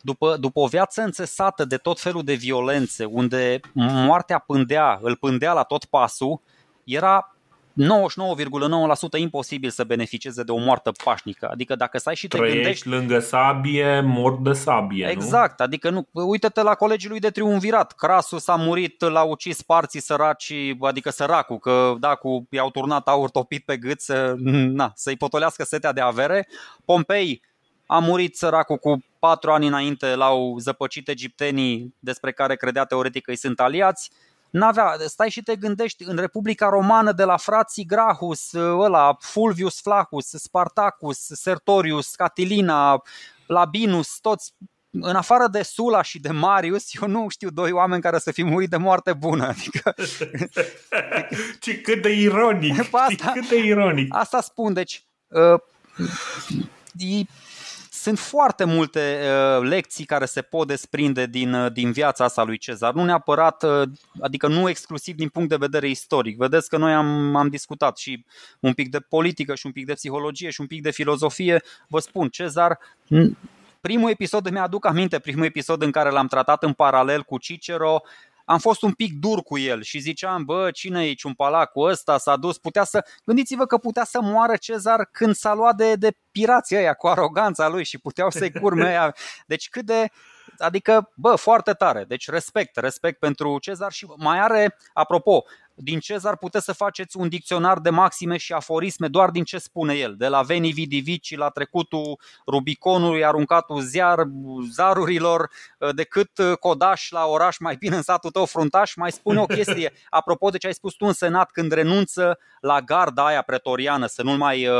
după, după o viață înțesată de tot felul de violențe, unde moartea pândea, îl pândea la tot pasul, era 99,9% imposibil să beneficieze de o moartă pașnică. Adică dacă stai și te Trăiești gândești... lângă sabie, mor de sabie, Exact, nu? adică nu, uite-te la colegii lui de triumvirat. Crasus a murit, l-a ucis parții săraci, adică săracul, că da, cu, i-au turnat aur topit pe gât să, na, să-i potolească setea de avere. Pompei a murit săracul cu patru ani înainte, l-au zăpăcit egiptenii despre care credea teoretic că îi sunt aliați n-avea, stai și te gândești, în Republica Romană de la frații Grahus, ăla, Fulvius Flaccus, Spartacus, Sertorius, Catilina, Labinus, toți în afară de Sula și de Marius, eu nu știu doi oameni care să fi murit de moarte bună. Adică... Ce cât de ironic! Asta, cât de ironic! Asta spun, deci uh, sunt foarte multe uh, lecții care se pot desprinde din, uh, din viața asta lui Cezar. Nu neapărat, uh, adică nu exclusiv din punct de vedere istoric. Vedeți că noi am, am discutat și un pic de politică și un pic de psihologie și un pic de filozofie. Vă spun, Cezar primul episod, îmi aduc aminte, primul episod în care l-am tratat în paralel cu Cicero, am fost un pic dur cu el și ziceam, bă, cine e cu ăsta, s-a dus, putea să, gândiți-vă că putea să moară Cezar când s-a luat de, de pirații ăia cu aroganța lui și puteau să-i curme ăia. Deci cât de, adică, bă, foarte tare. Deci respect, respect pentru Cezar și mai are, apropo, din Cezar puteți să faceți un dicționar de maxime și aforisme doar din ce spune el, de la Veni Vidi Vici la trecutul Rubiconului, aruncatul ziar, zarurilor, decât codaș la oraș mai bine în satul tău fruntaș, mai spune o chestie. Apropo de ce ai spus tu în Senat, când renunță la garda aia pretoriană să nu-l mai uh,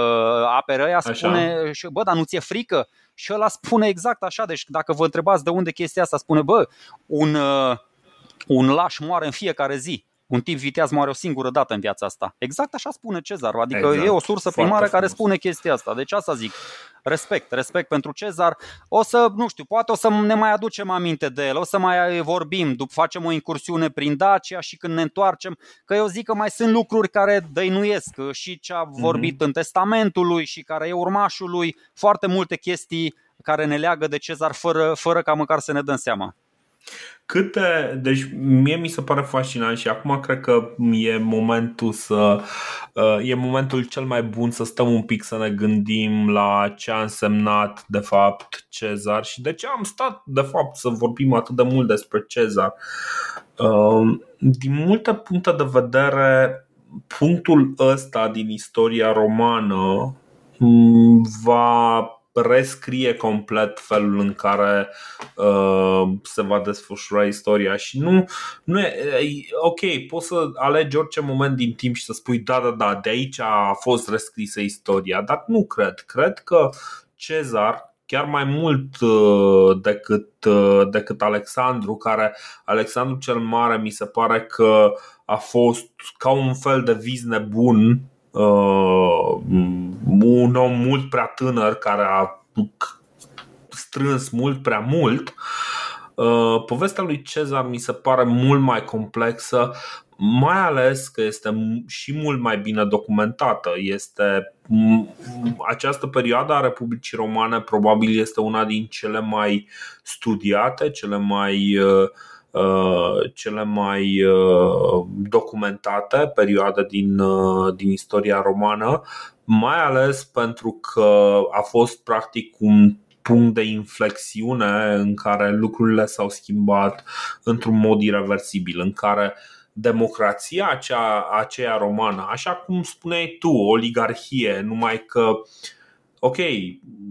apere aia, spune, așa. bă, dar nu ți-e frică? Și ăla spune exact așa, deci dacă vă întrebați de unde chestia asta, spune, bă, un, uh, un laș moare în fiecare zi un tip viteaz moare o singură dată în viața asta. Exact așa spune Cezar, adică exact. e o sursă Foarte primară frumos. care spune chestia asta. Deci asta zic. Respect, respect pentru Cezar. O să, nu știu, poate o să ne mai aducem aminte de el, o să mai vorbim, după facem o incursiune prin Dacia și când ne întoarcem, că eu zic că mai sunt lucruri care dăinuiesc și ce a mhm. vorbit mm-hmm. în testamentul lui și care e urmașul lui, foarte multe chestii care ne leagă de Cezar fără, fără ca măcar să ne dăm seama. Câte, deci mie mi se pare fascinant și acum cred că e momentul să uh, e momentul cel mai bun să stăm un pic să ne gândim la ce a însemnat de fapt Cezar și de ce am stat de fapt să vorbim atât de mult despre Cezar. Uh, din multe puncte de vedere, punctul ăsta din istoria romană mm, va rescrie complet felul în care uh, se va desfășura istoria și nu, nu e, ok, poți să alegi orice moment din timp și să spui da, da, da, de aici a fost rescrisă istoria, dar nu cred. Cred că Cezar, chiar mai mult uh, decât, uh, decât Alexandru, care Alexandru cel Mare mi se pare că a fost ca un fel de vis nebun uh, un om mult prea tânăr care a strâns mult prea mult. Uh, povestea lui Cezar mi se pare mult mai complexă, mai ales că este și mult mai bine documentată. Este această perioadă a Republicii Romane probabil este una din cele mai studiate, cele mai uh, cele mai documentate perioade din, din istoria romană, mai ales pentru că a fost practic un punct de inflexiune în care lucrurile s-au schimbat într-un mod irreversibil, în care democrația acea, aceea romană, așa cum spuneai tu, oligarhie, numai că ok,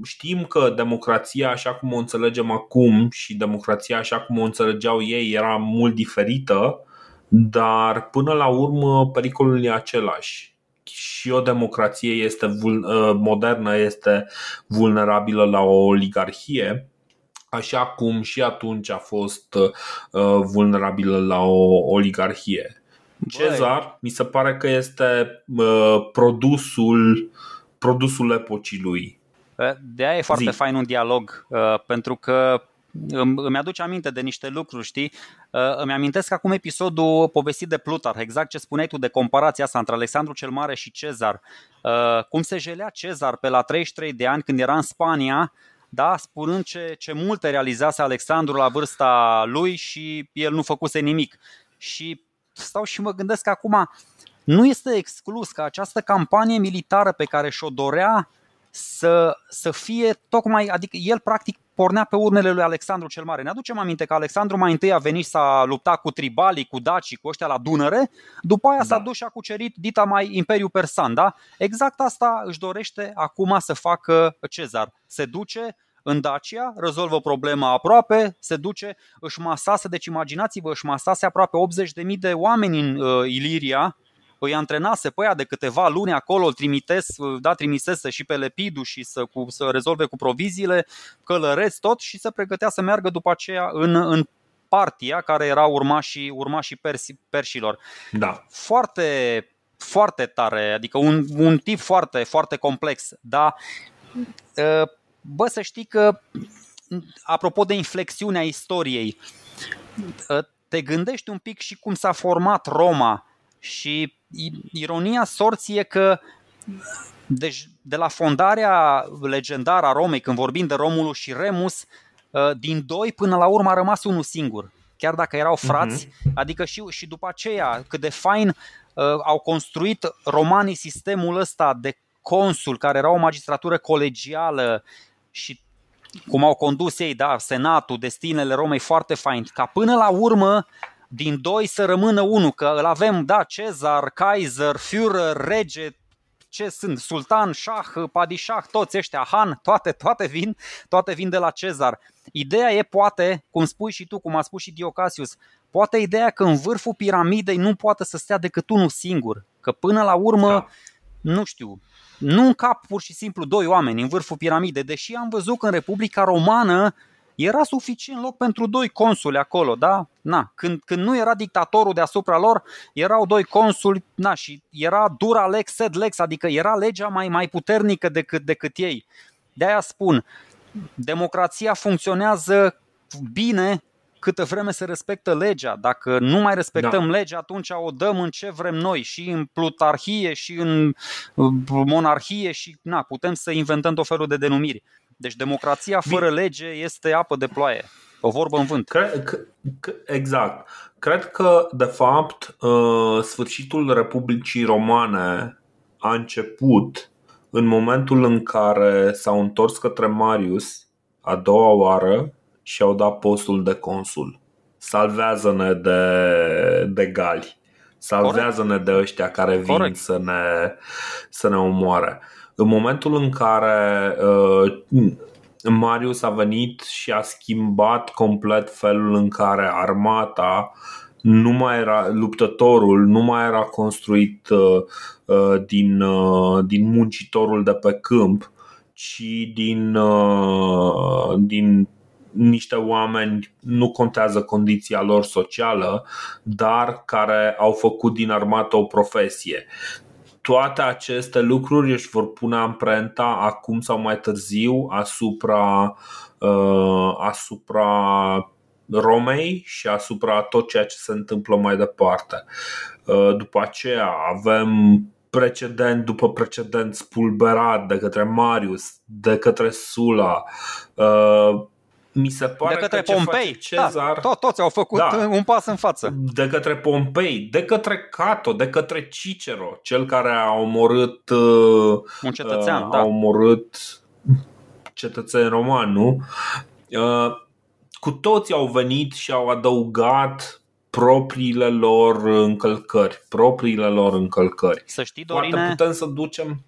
știm că democrația așa cum o înțelegem acum și democrația așa cum o înțelegeau ei era mult diferită, dar până la urmă pericolul e același și o democrație este uh, modernă este vulnerabilă la o oligarhie, așa cum și atunci a fost uh, vulnerabilă la o oligarhie. Cezar mi se pare că este uh, produsul produsul epocii lui. De aia e foarte Zi. fain un dialog, pentru că îmi aduce aminte de niște lucruri, știi? Uh, îmi amintesc acum episodul povestit de Plutarh, exact ce spuneai tu de comparația asta între Alexandru cel Mare și Cezar. Uh, cum se jelea Cezar pe la 33 de ani când era în Spania, da, spunând ce, ce multe realizase Alexandru la vârsta lui și el nu făcuse nimic. Și stau și mă gândesc acum, nu este exclus că această campanie militară pe care și-o dorea să, să fie tocmai, adică el practic pornea pe urmele lui Alexandru cel Mare. Ne aducem aminte că Alexandru mai întâi a venit să a luptat cu tribalii, cu dacii, cu ăștia la Dunăre, după aia da. s-a dus și a cucerit dita mai Imperiul Persan, da? Exact asta își dorește acum să facă Cezar. Se duce în Dacia, rezolvă problema aproape, se duce, își masase, deci imaginați-vă, își masase aproape 80.000 de oameni în uh, Iliria, îi antrenase pe ea de câteva luni acolo, îl trimites, da, trimisese și pe Lepidu și să, cu, să rezolve cu proviziile, călăreți tot și se pregătea să meargă după aceea în, în partia care era urmașii, urmașii persi, perșilor. Da. Foarte, foarte tare, adică un, un tip foarte, foarte complex, dar ă, bă, să știi că apropo de inflexiunea istoriei, ă, te gândești un pic și cum s-a format Roma și ironia sorții e că deci, de la fondarea legendară a Romei, când vorbim de Romulus și Remus, ă, din doi până la urmă a rămas unul singur. Chiar dacă erau frați, uh-huh. adică și, și după aceea, cât de fain uh, au construit romanii sistemul ăsta de consul, care era o magistratură colegială și cum au condus ei, da, senatul, destinele Romei foarte fain, ca până la urmă din doi să rămână unul, că îl avem, da, Cezar, Kaiser, Führer, rege, ce sunt, sultan, șah, padișah, toți ăștia, han, toate, toate vin, toate vin de la Cezar. Ideea e poate, cum spui și tu, cum a spus și Diocasius, poate ideea că în vârful piramidei nu poate să stea decât unul singur, că până la urmă, da. nu știu, nu încap pur și simplu doi oameni în vârful piramidei, deși am văzut că în Republica Romană era suficient loc pentru doi consuli acolo, da? Na, când, când nu era dictatorul deasupra lor, erau doi consuli, na, și era dura lex sed lex, adică era legea mai, mai puternică decât, decât ei. De aia spun, democrația funcționează bine câtă vreme se respectă legea. Dacă nu mai respectăm da. legea, atunci o dăm în ce vrem noi, și în plutarhie, și în monarhie, și na, putem să inventăm tot felul de denumiri. Deci democrația fără lege este apă de ploaie. O vorbă în vânt. Cred, că, exact. Cred că, de fapt, uh, sfârșitul Republicii Romane a început în momentul în care s-au întors către Marius a doua oară și au dat postul de consul. Salvează-ne de, de gali. Salvează-ne de ăștia care vin Corect. să ne, să ne omoare. În momentul în care uh, Marius a venit și a schimbat complet felul în care armata nu mai era luptătorul, nu mai era construit uh, uh, din, uh, din muncitorul de pe câmp, ci din, uh, din niște oameni, nu contează condiția lor socială, dar care au făcut din armată o profesie toate aceste lucruri își vor pune amprenta acum sau mai târziu asupra, uh, asupra Romei și asupra tot ceea ce se întâmplă mai departe. Uh, după aceea avem precedent după precedent spulberat de către Marius, de către Sula. Uh, mi se pare de către că Pompei. Cezar, da, tot, toți au făcut da, un pas în față. De către Pompei, de către Cato, de către Cicero, cel care a omorât uh, un cetățean, uh, da. a omorât cetățeni romani, nu? Uh, cu toți au venit și au adăugat propriile lor încălcări, propriile lor încălcări. Să știi, Dorine, Poate putem să ducem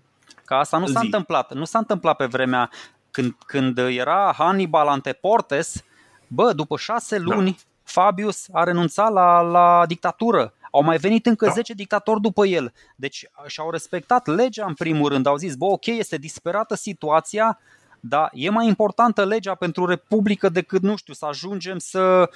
că asta nu s-a Zi. întâmplat. Nu s-a întâmplat pe vremea când, când era Hannibal Anteportes, bă, după șase luni, da. Fabius a renunțat la, la dictatură. Au mai venit încă da. 10 dictatori după el. Deci și-au respectat legea în primul rând. Au zis, bă, ok, este disperată situația, dar e mai importantă legea pentru Republică decât, nu știu, să ajungem să...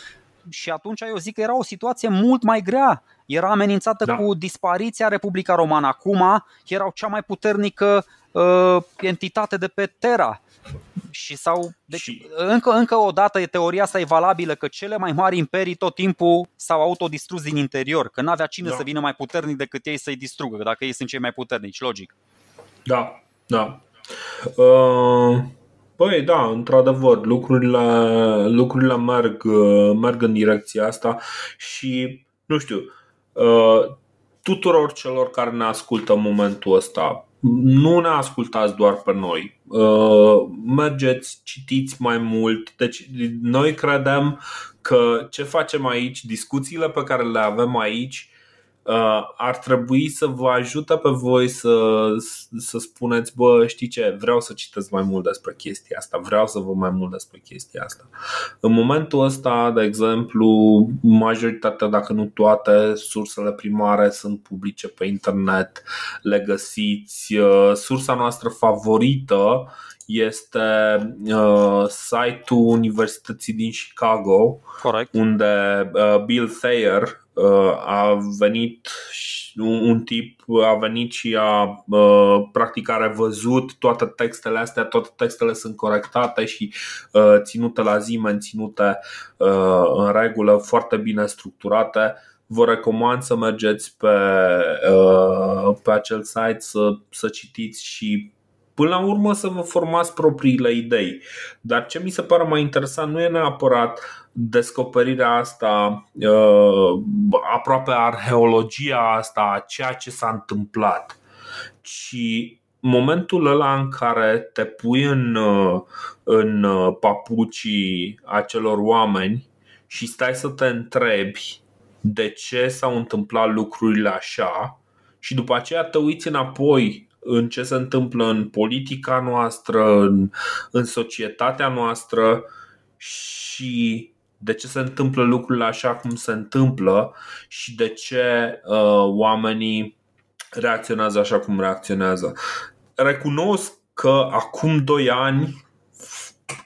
Și atunci eu zic că era o situație mult mai grea. Era amenințată da. cu dispariția Republica Romană. Acum erau cea mai puternică uh, entitate de pe Terra. Și sau deci, și... încă, încă o dată teoria asta e valabilă că cele mai mari imperii tot timpul s-au autodistrus din interior, că n-avea cine da. să vină mai puternic decât ei să-i distrugă, că dacă ei sunt cei mai puternici, logic. Da, da. Uh, Păi da, într-adevăr, lucrurile, lucrurile merg, merg în direcția asta și, nu știu, uh, tuturor celor care ne ascultă în momentul ăsta, nu ne ascultați doar pe noi. Uh, mergeți, citiți mai mult. Deci, noi credem că ce facem aici, discuțiile pe care le avem aici, uh, ar trebui să vă ajute pe voi să, să spuneți, bă, știi ce, vreau să citesc mai mult despre chestia asta, vreau să văd mai mult despre chestia asta. În momentul ăsta, de exemplu, majoritatea, dacă nu toate, sursele primare sunt publice pe internet, le găsiți. Uh, sursa noastră favorită este uh, site-ul Universității din Chicago, Corect. unde uh, Bill Thayer, a venit un tip a venit și a practic a revăzut toate textele astea, toate textele sunt corectate și ținute la zi, menținute în regulă, foarte bine structurate. Vă recomand să mergeți pe, pe acel site să, să citiți și până la urmă să vă formați propriile idei. Dar ce mi se pare mai interesant nu e neapărat descoperirea asta, uh, aproape arheologia asta, a ceea ce s-a întâmplat, ci momentul ăla în care te pui în, uh, în uh, papucii acelor oameni și stai să te întrebi de ce s-au întâmplat lucrurile așa și după aceea te uiți înapoi în ce se întâmplă în politica noastră, în, în societatea noastră și de ce se întâmplă lucrurile așa cum se întâmplă și de ce uh, oamenii reacționează așa cum reacționează. Recunosc că acum doi ani,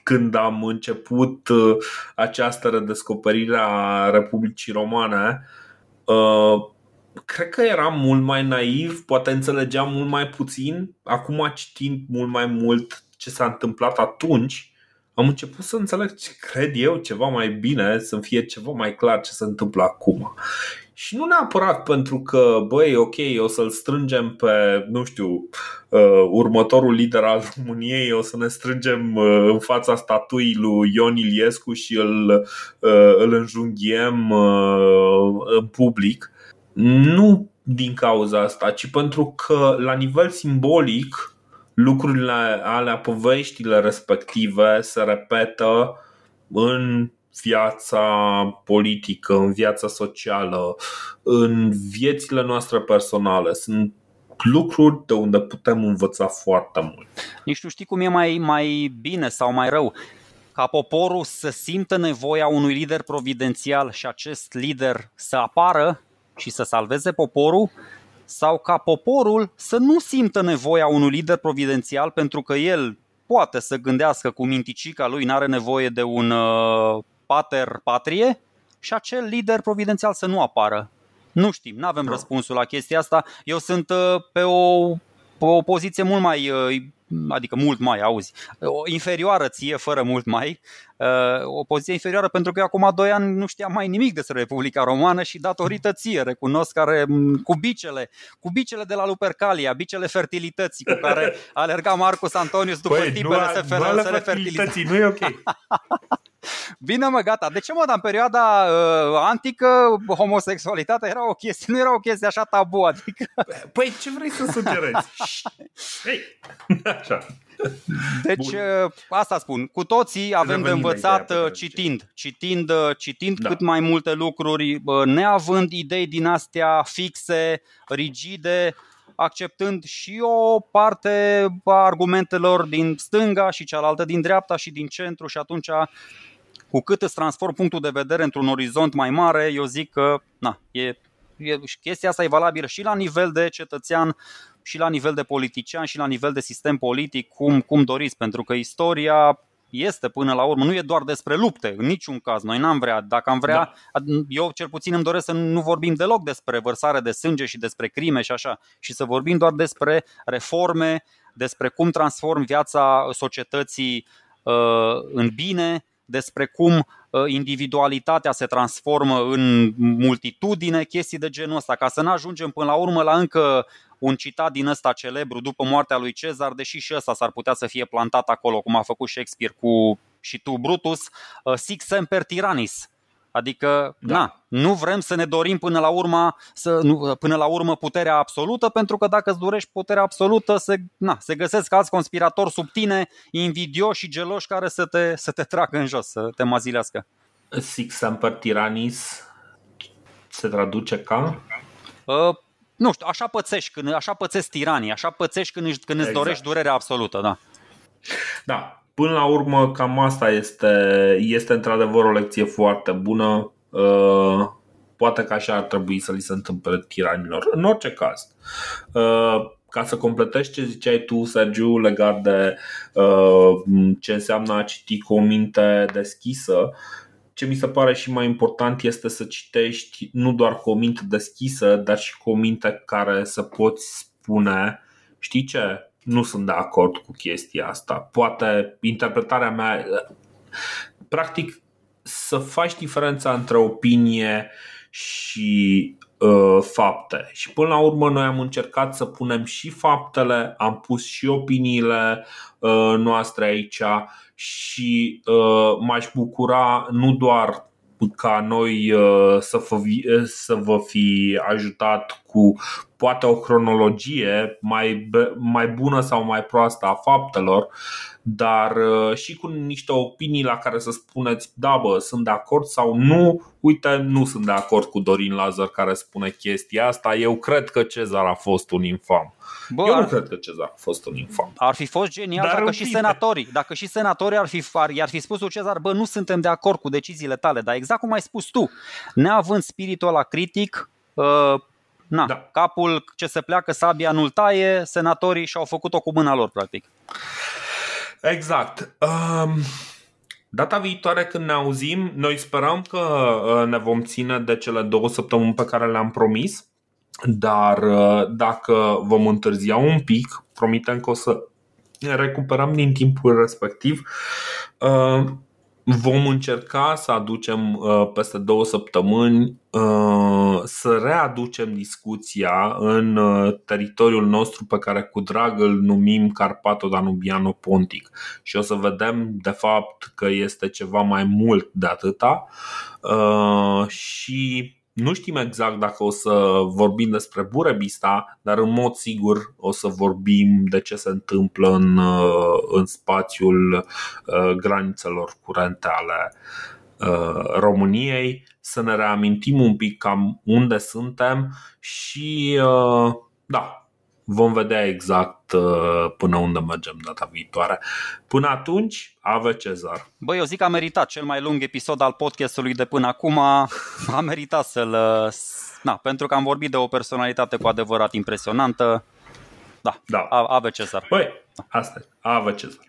când am început uh, această redescoperire a Republicii Romane, uh, cred că eram mult mai naiv, poate înțelegeam mult mai puțin. Acum, citind mult mai mult ce s-a întâmplat atunci, am început să înțeleg ce cred eu ceva mai bine, să fie ceva mai clar ce se întâmplă acum. Și nu neapărat pentru că, băi, ok, o să-l strângem pe, nu știu, uh, următorul lider al României, o să ne strângem uh, în fața statuii lui Ion Iliescu și îl, uh, îl înjunghiem uh, în public. Nu din cauza asta, ci pentru că la nivel simbolic lucrurile alea, poveștile respective se repetă în viața politică, în viața socială, în viețile noastre personale. Sunt lucruri de unde putem învăța foarte mult. Nici nu știi cum e mai, mai bine sau mai rău ca poporul să simtă nevoia unui lider providențial și acest lider să apară și să salveze poporul sau ca poporul să nu simtă nevoia unui lider providențial pentru că el poate să gândească cu minticica lui, n-are nevoie de un uh, pater patrie și acel lider providențial să nu apară. Nu știm, nu avem no. răspunsul la chestia asta. Eu sunt uh, pe o, pe o poziție mult mai uh, adică mult mai, auzi, o inferioară ție, fără mult mai, uh, o poziție inferioară pentru că eu acum 2 ani nu știam mai nimic despre Republica Romană și datorită ție recunosc care cu bicele, cu bicele de la Lupercalia, bicele fertilității cu care alerga Marcus Antonius după Păi, tipele să, nu să le fertiliza. Nu e ok. Bine mă, gata. De ce mă, dar în perioada uh, antică homosexualitatea era o chestie, nu era o chestie așa tabu, adică... Păi ce vrei să sugerezi? Ei, așa. Deci Bun. Uh, asta spun, cu toții avem Revenim de învățat uh, citind, citind, uh, citind da. cât mai multe lucruri, neavând idei din astea fixe, rigide, acceptând și o parte a argumentelor din stânga și cealaltă din dreapta și din centru și atunci cu cât îți transform punctul de vedere într-un orizont mai mare, eu zic că na, e, e, chestia asta e valabilă și la nivel de cetățean, și la nivel de politician, și la nivel de sistem politic, cum, cum doriți, pentru că istoria este până la urmă, nu e doar despre lupte, în niciun caz. Noi n-am vrea, dacă am vrea, da. eu cel puțin îmi doresc să nu vorbim deloc despre vărsare de sânge și despre crime și așa, și să vorbim doar despre reforme, despre cum transform viața societății uh, în bine, despre cum uh, individualitatea se transformă în multitudine, chestii de genul ăsta, ca să nu ajungem până la urmă la încă un citat din ăsta celebru după moartea lui Cezar, deși și ăsta s-ar putea să fie plantat acolo, cum a făcut Shakespeare cu și tu, Brutus, uh, Sic semper tyrannis, Adică, da. na, nu vrem să ne dorim până la urmă, să, nu, până la urmă puterea absolută, pentru că dacă îți dorești puterea absolută, se, na, se găsesc alți conspiratori sub tine, invidioși și geloși care să te, să te tragă în jos, să te mazilească. Sic semper tyrannis se traduce ca? Uh, nu știu, așa pățești, când, așa pățesc tiranii, așa pățești când, când exact. îți dorești durerea absolută, da. Da, până la urmă cam asta este, este într-adevăr o lecție foarte bună. Uh, poate că așa ar trebui să li se întâmple tiranilor. În orice caz, uh, ca să completezi ce ziceai tu, Sergiu, legat de uh, ce înseamnă a citi cu o minte deschisă, ce mi se pare și mai important este să citești nu doar cu o minte deschisă, dar și cu o minte care să poți spune, știi ce, nu sunt de acord cu chestia asta. Poate interpretarea mea. Practic, să faci diferența între opinie și uh, fapte. Și până la urmă, noi am încercat să punem și faptele, am pus și opiniile uh, noastre aici și uh, m-aș bucura nu doar ca noi uh, să, vă, să vă fi ajutat cu poate o cronologie mai, mai bună sau mai proastă a faptelor, dar uh, și cu niște opinii la care să spuneți da bă, sunt de acord sau nu, uite, nu sunt de acord cu Dorin Lazar care spune chestia asta, eu cred că Cezar a fost un infam. Bă, Eu nu cred că Cezar a fost un infam. Ar fi fost genial Dar dacă și senatorii, dacă și senatorii ar fi, ar, i-ar fi spus lui Cezar, bă, nu suntem de acord cu deciziile tale, dar exact cum ai spus tu, neavând spiritul ăla critic, uh, na, da. capul ce se pleacă, sabia nu-l taie, senatorii și-au făcut-o cu mâna lor, practic. Exact. Um, data viitoare când ne auzim, noi sperăm că uh, ne vom ține de cele două săptămâni pe care le-am promis dar uh, dacă vom întârzia un pic, promitem că o să recuperăm din timpul respectiv. Uh, vom încerca să aducem uh, peste două săptămâni să readucem discuția în teritoriul nostru pe care cu drag îl numim Carpato-Danubiano-Pontic și o să vedem de fapt că este ceva mai mult de atâta. Și nu știm exact dacă o să vorbim despre Burebista, dar în mod sigur o să vorbim de ce se întâmplă în, uh, în spațiul uh, granițelor curente ale uh, României, să ne reamintim un pic cam unde suntem și da, vom vedea exact uh, până unde mergem data viitoare. Până atunci, ave Cezar. Băi, eu zic că a meritat cel mai lung episod al podcastului de până acum. A meritat să-l... Na, pentru că am vorbit de o personalitate cu adevărat impresionantă. Da, da. ave Cezar. Băi, asta e. Ave Cezar.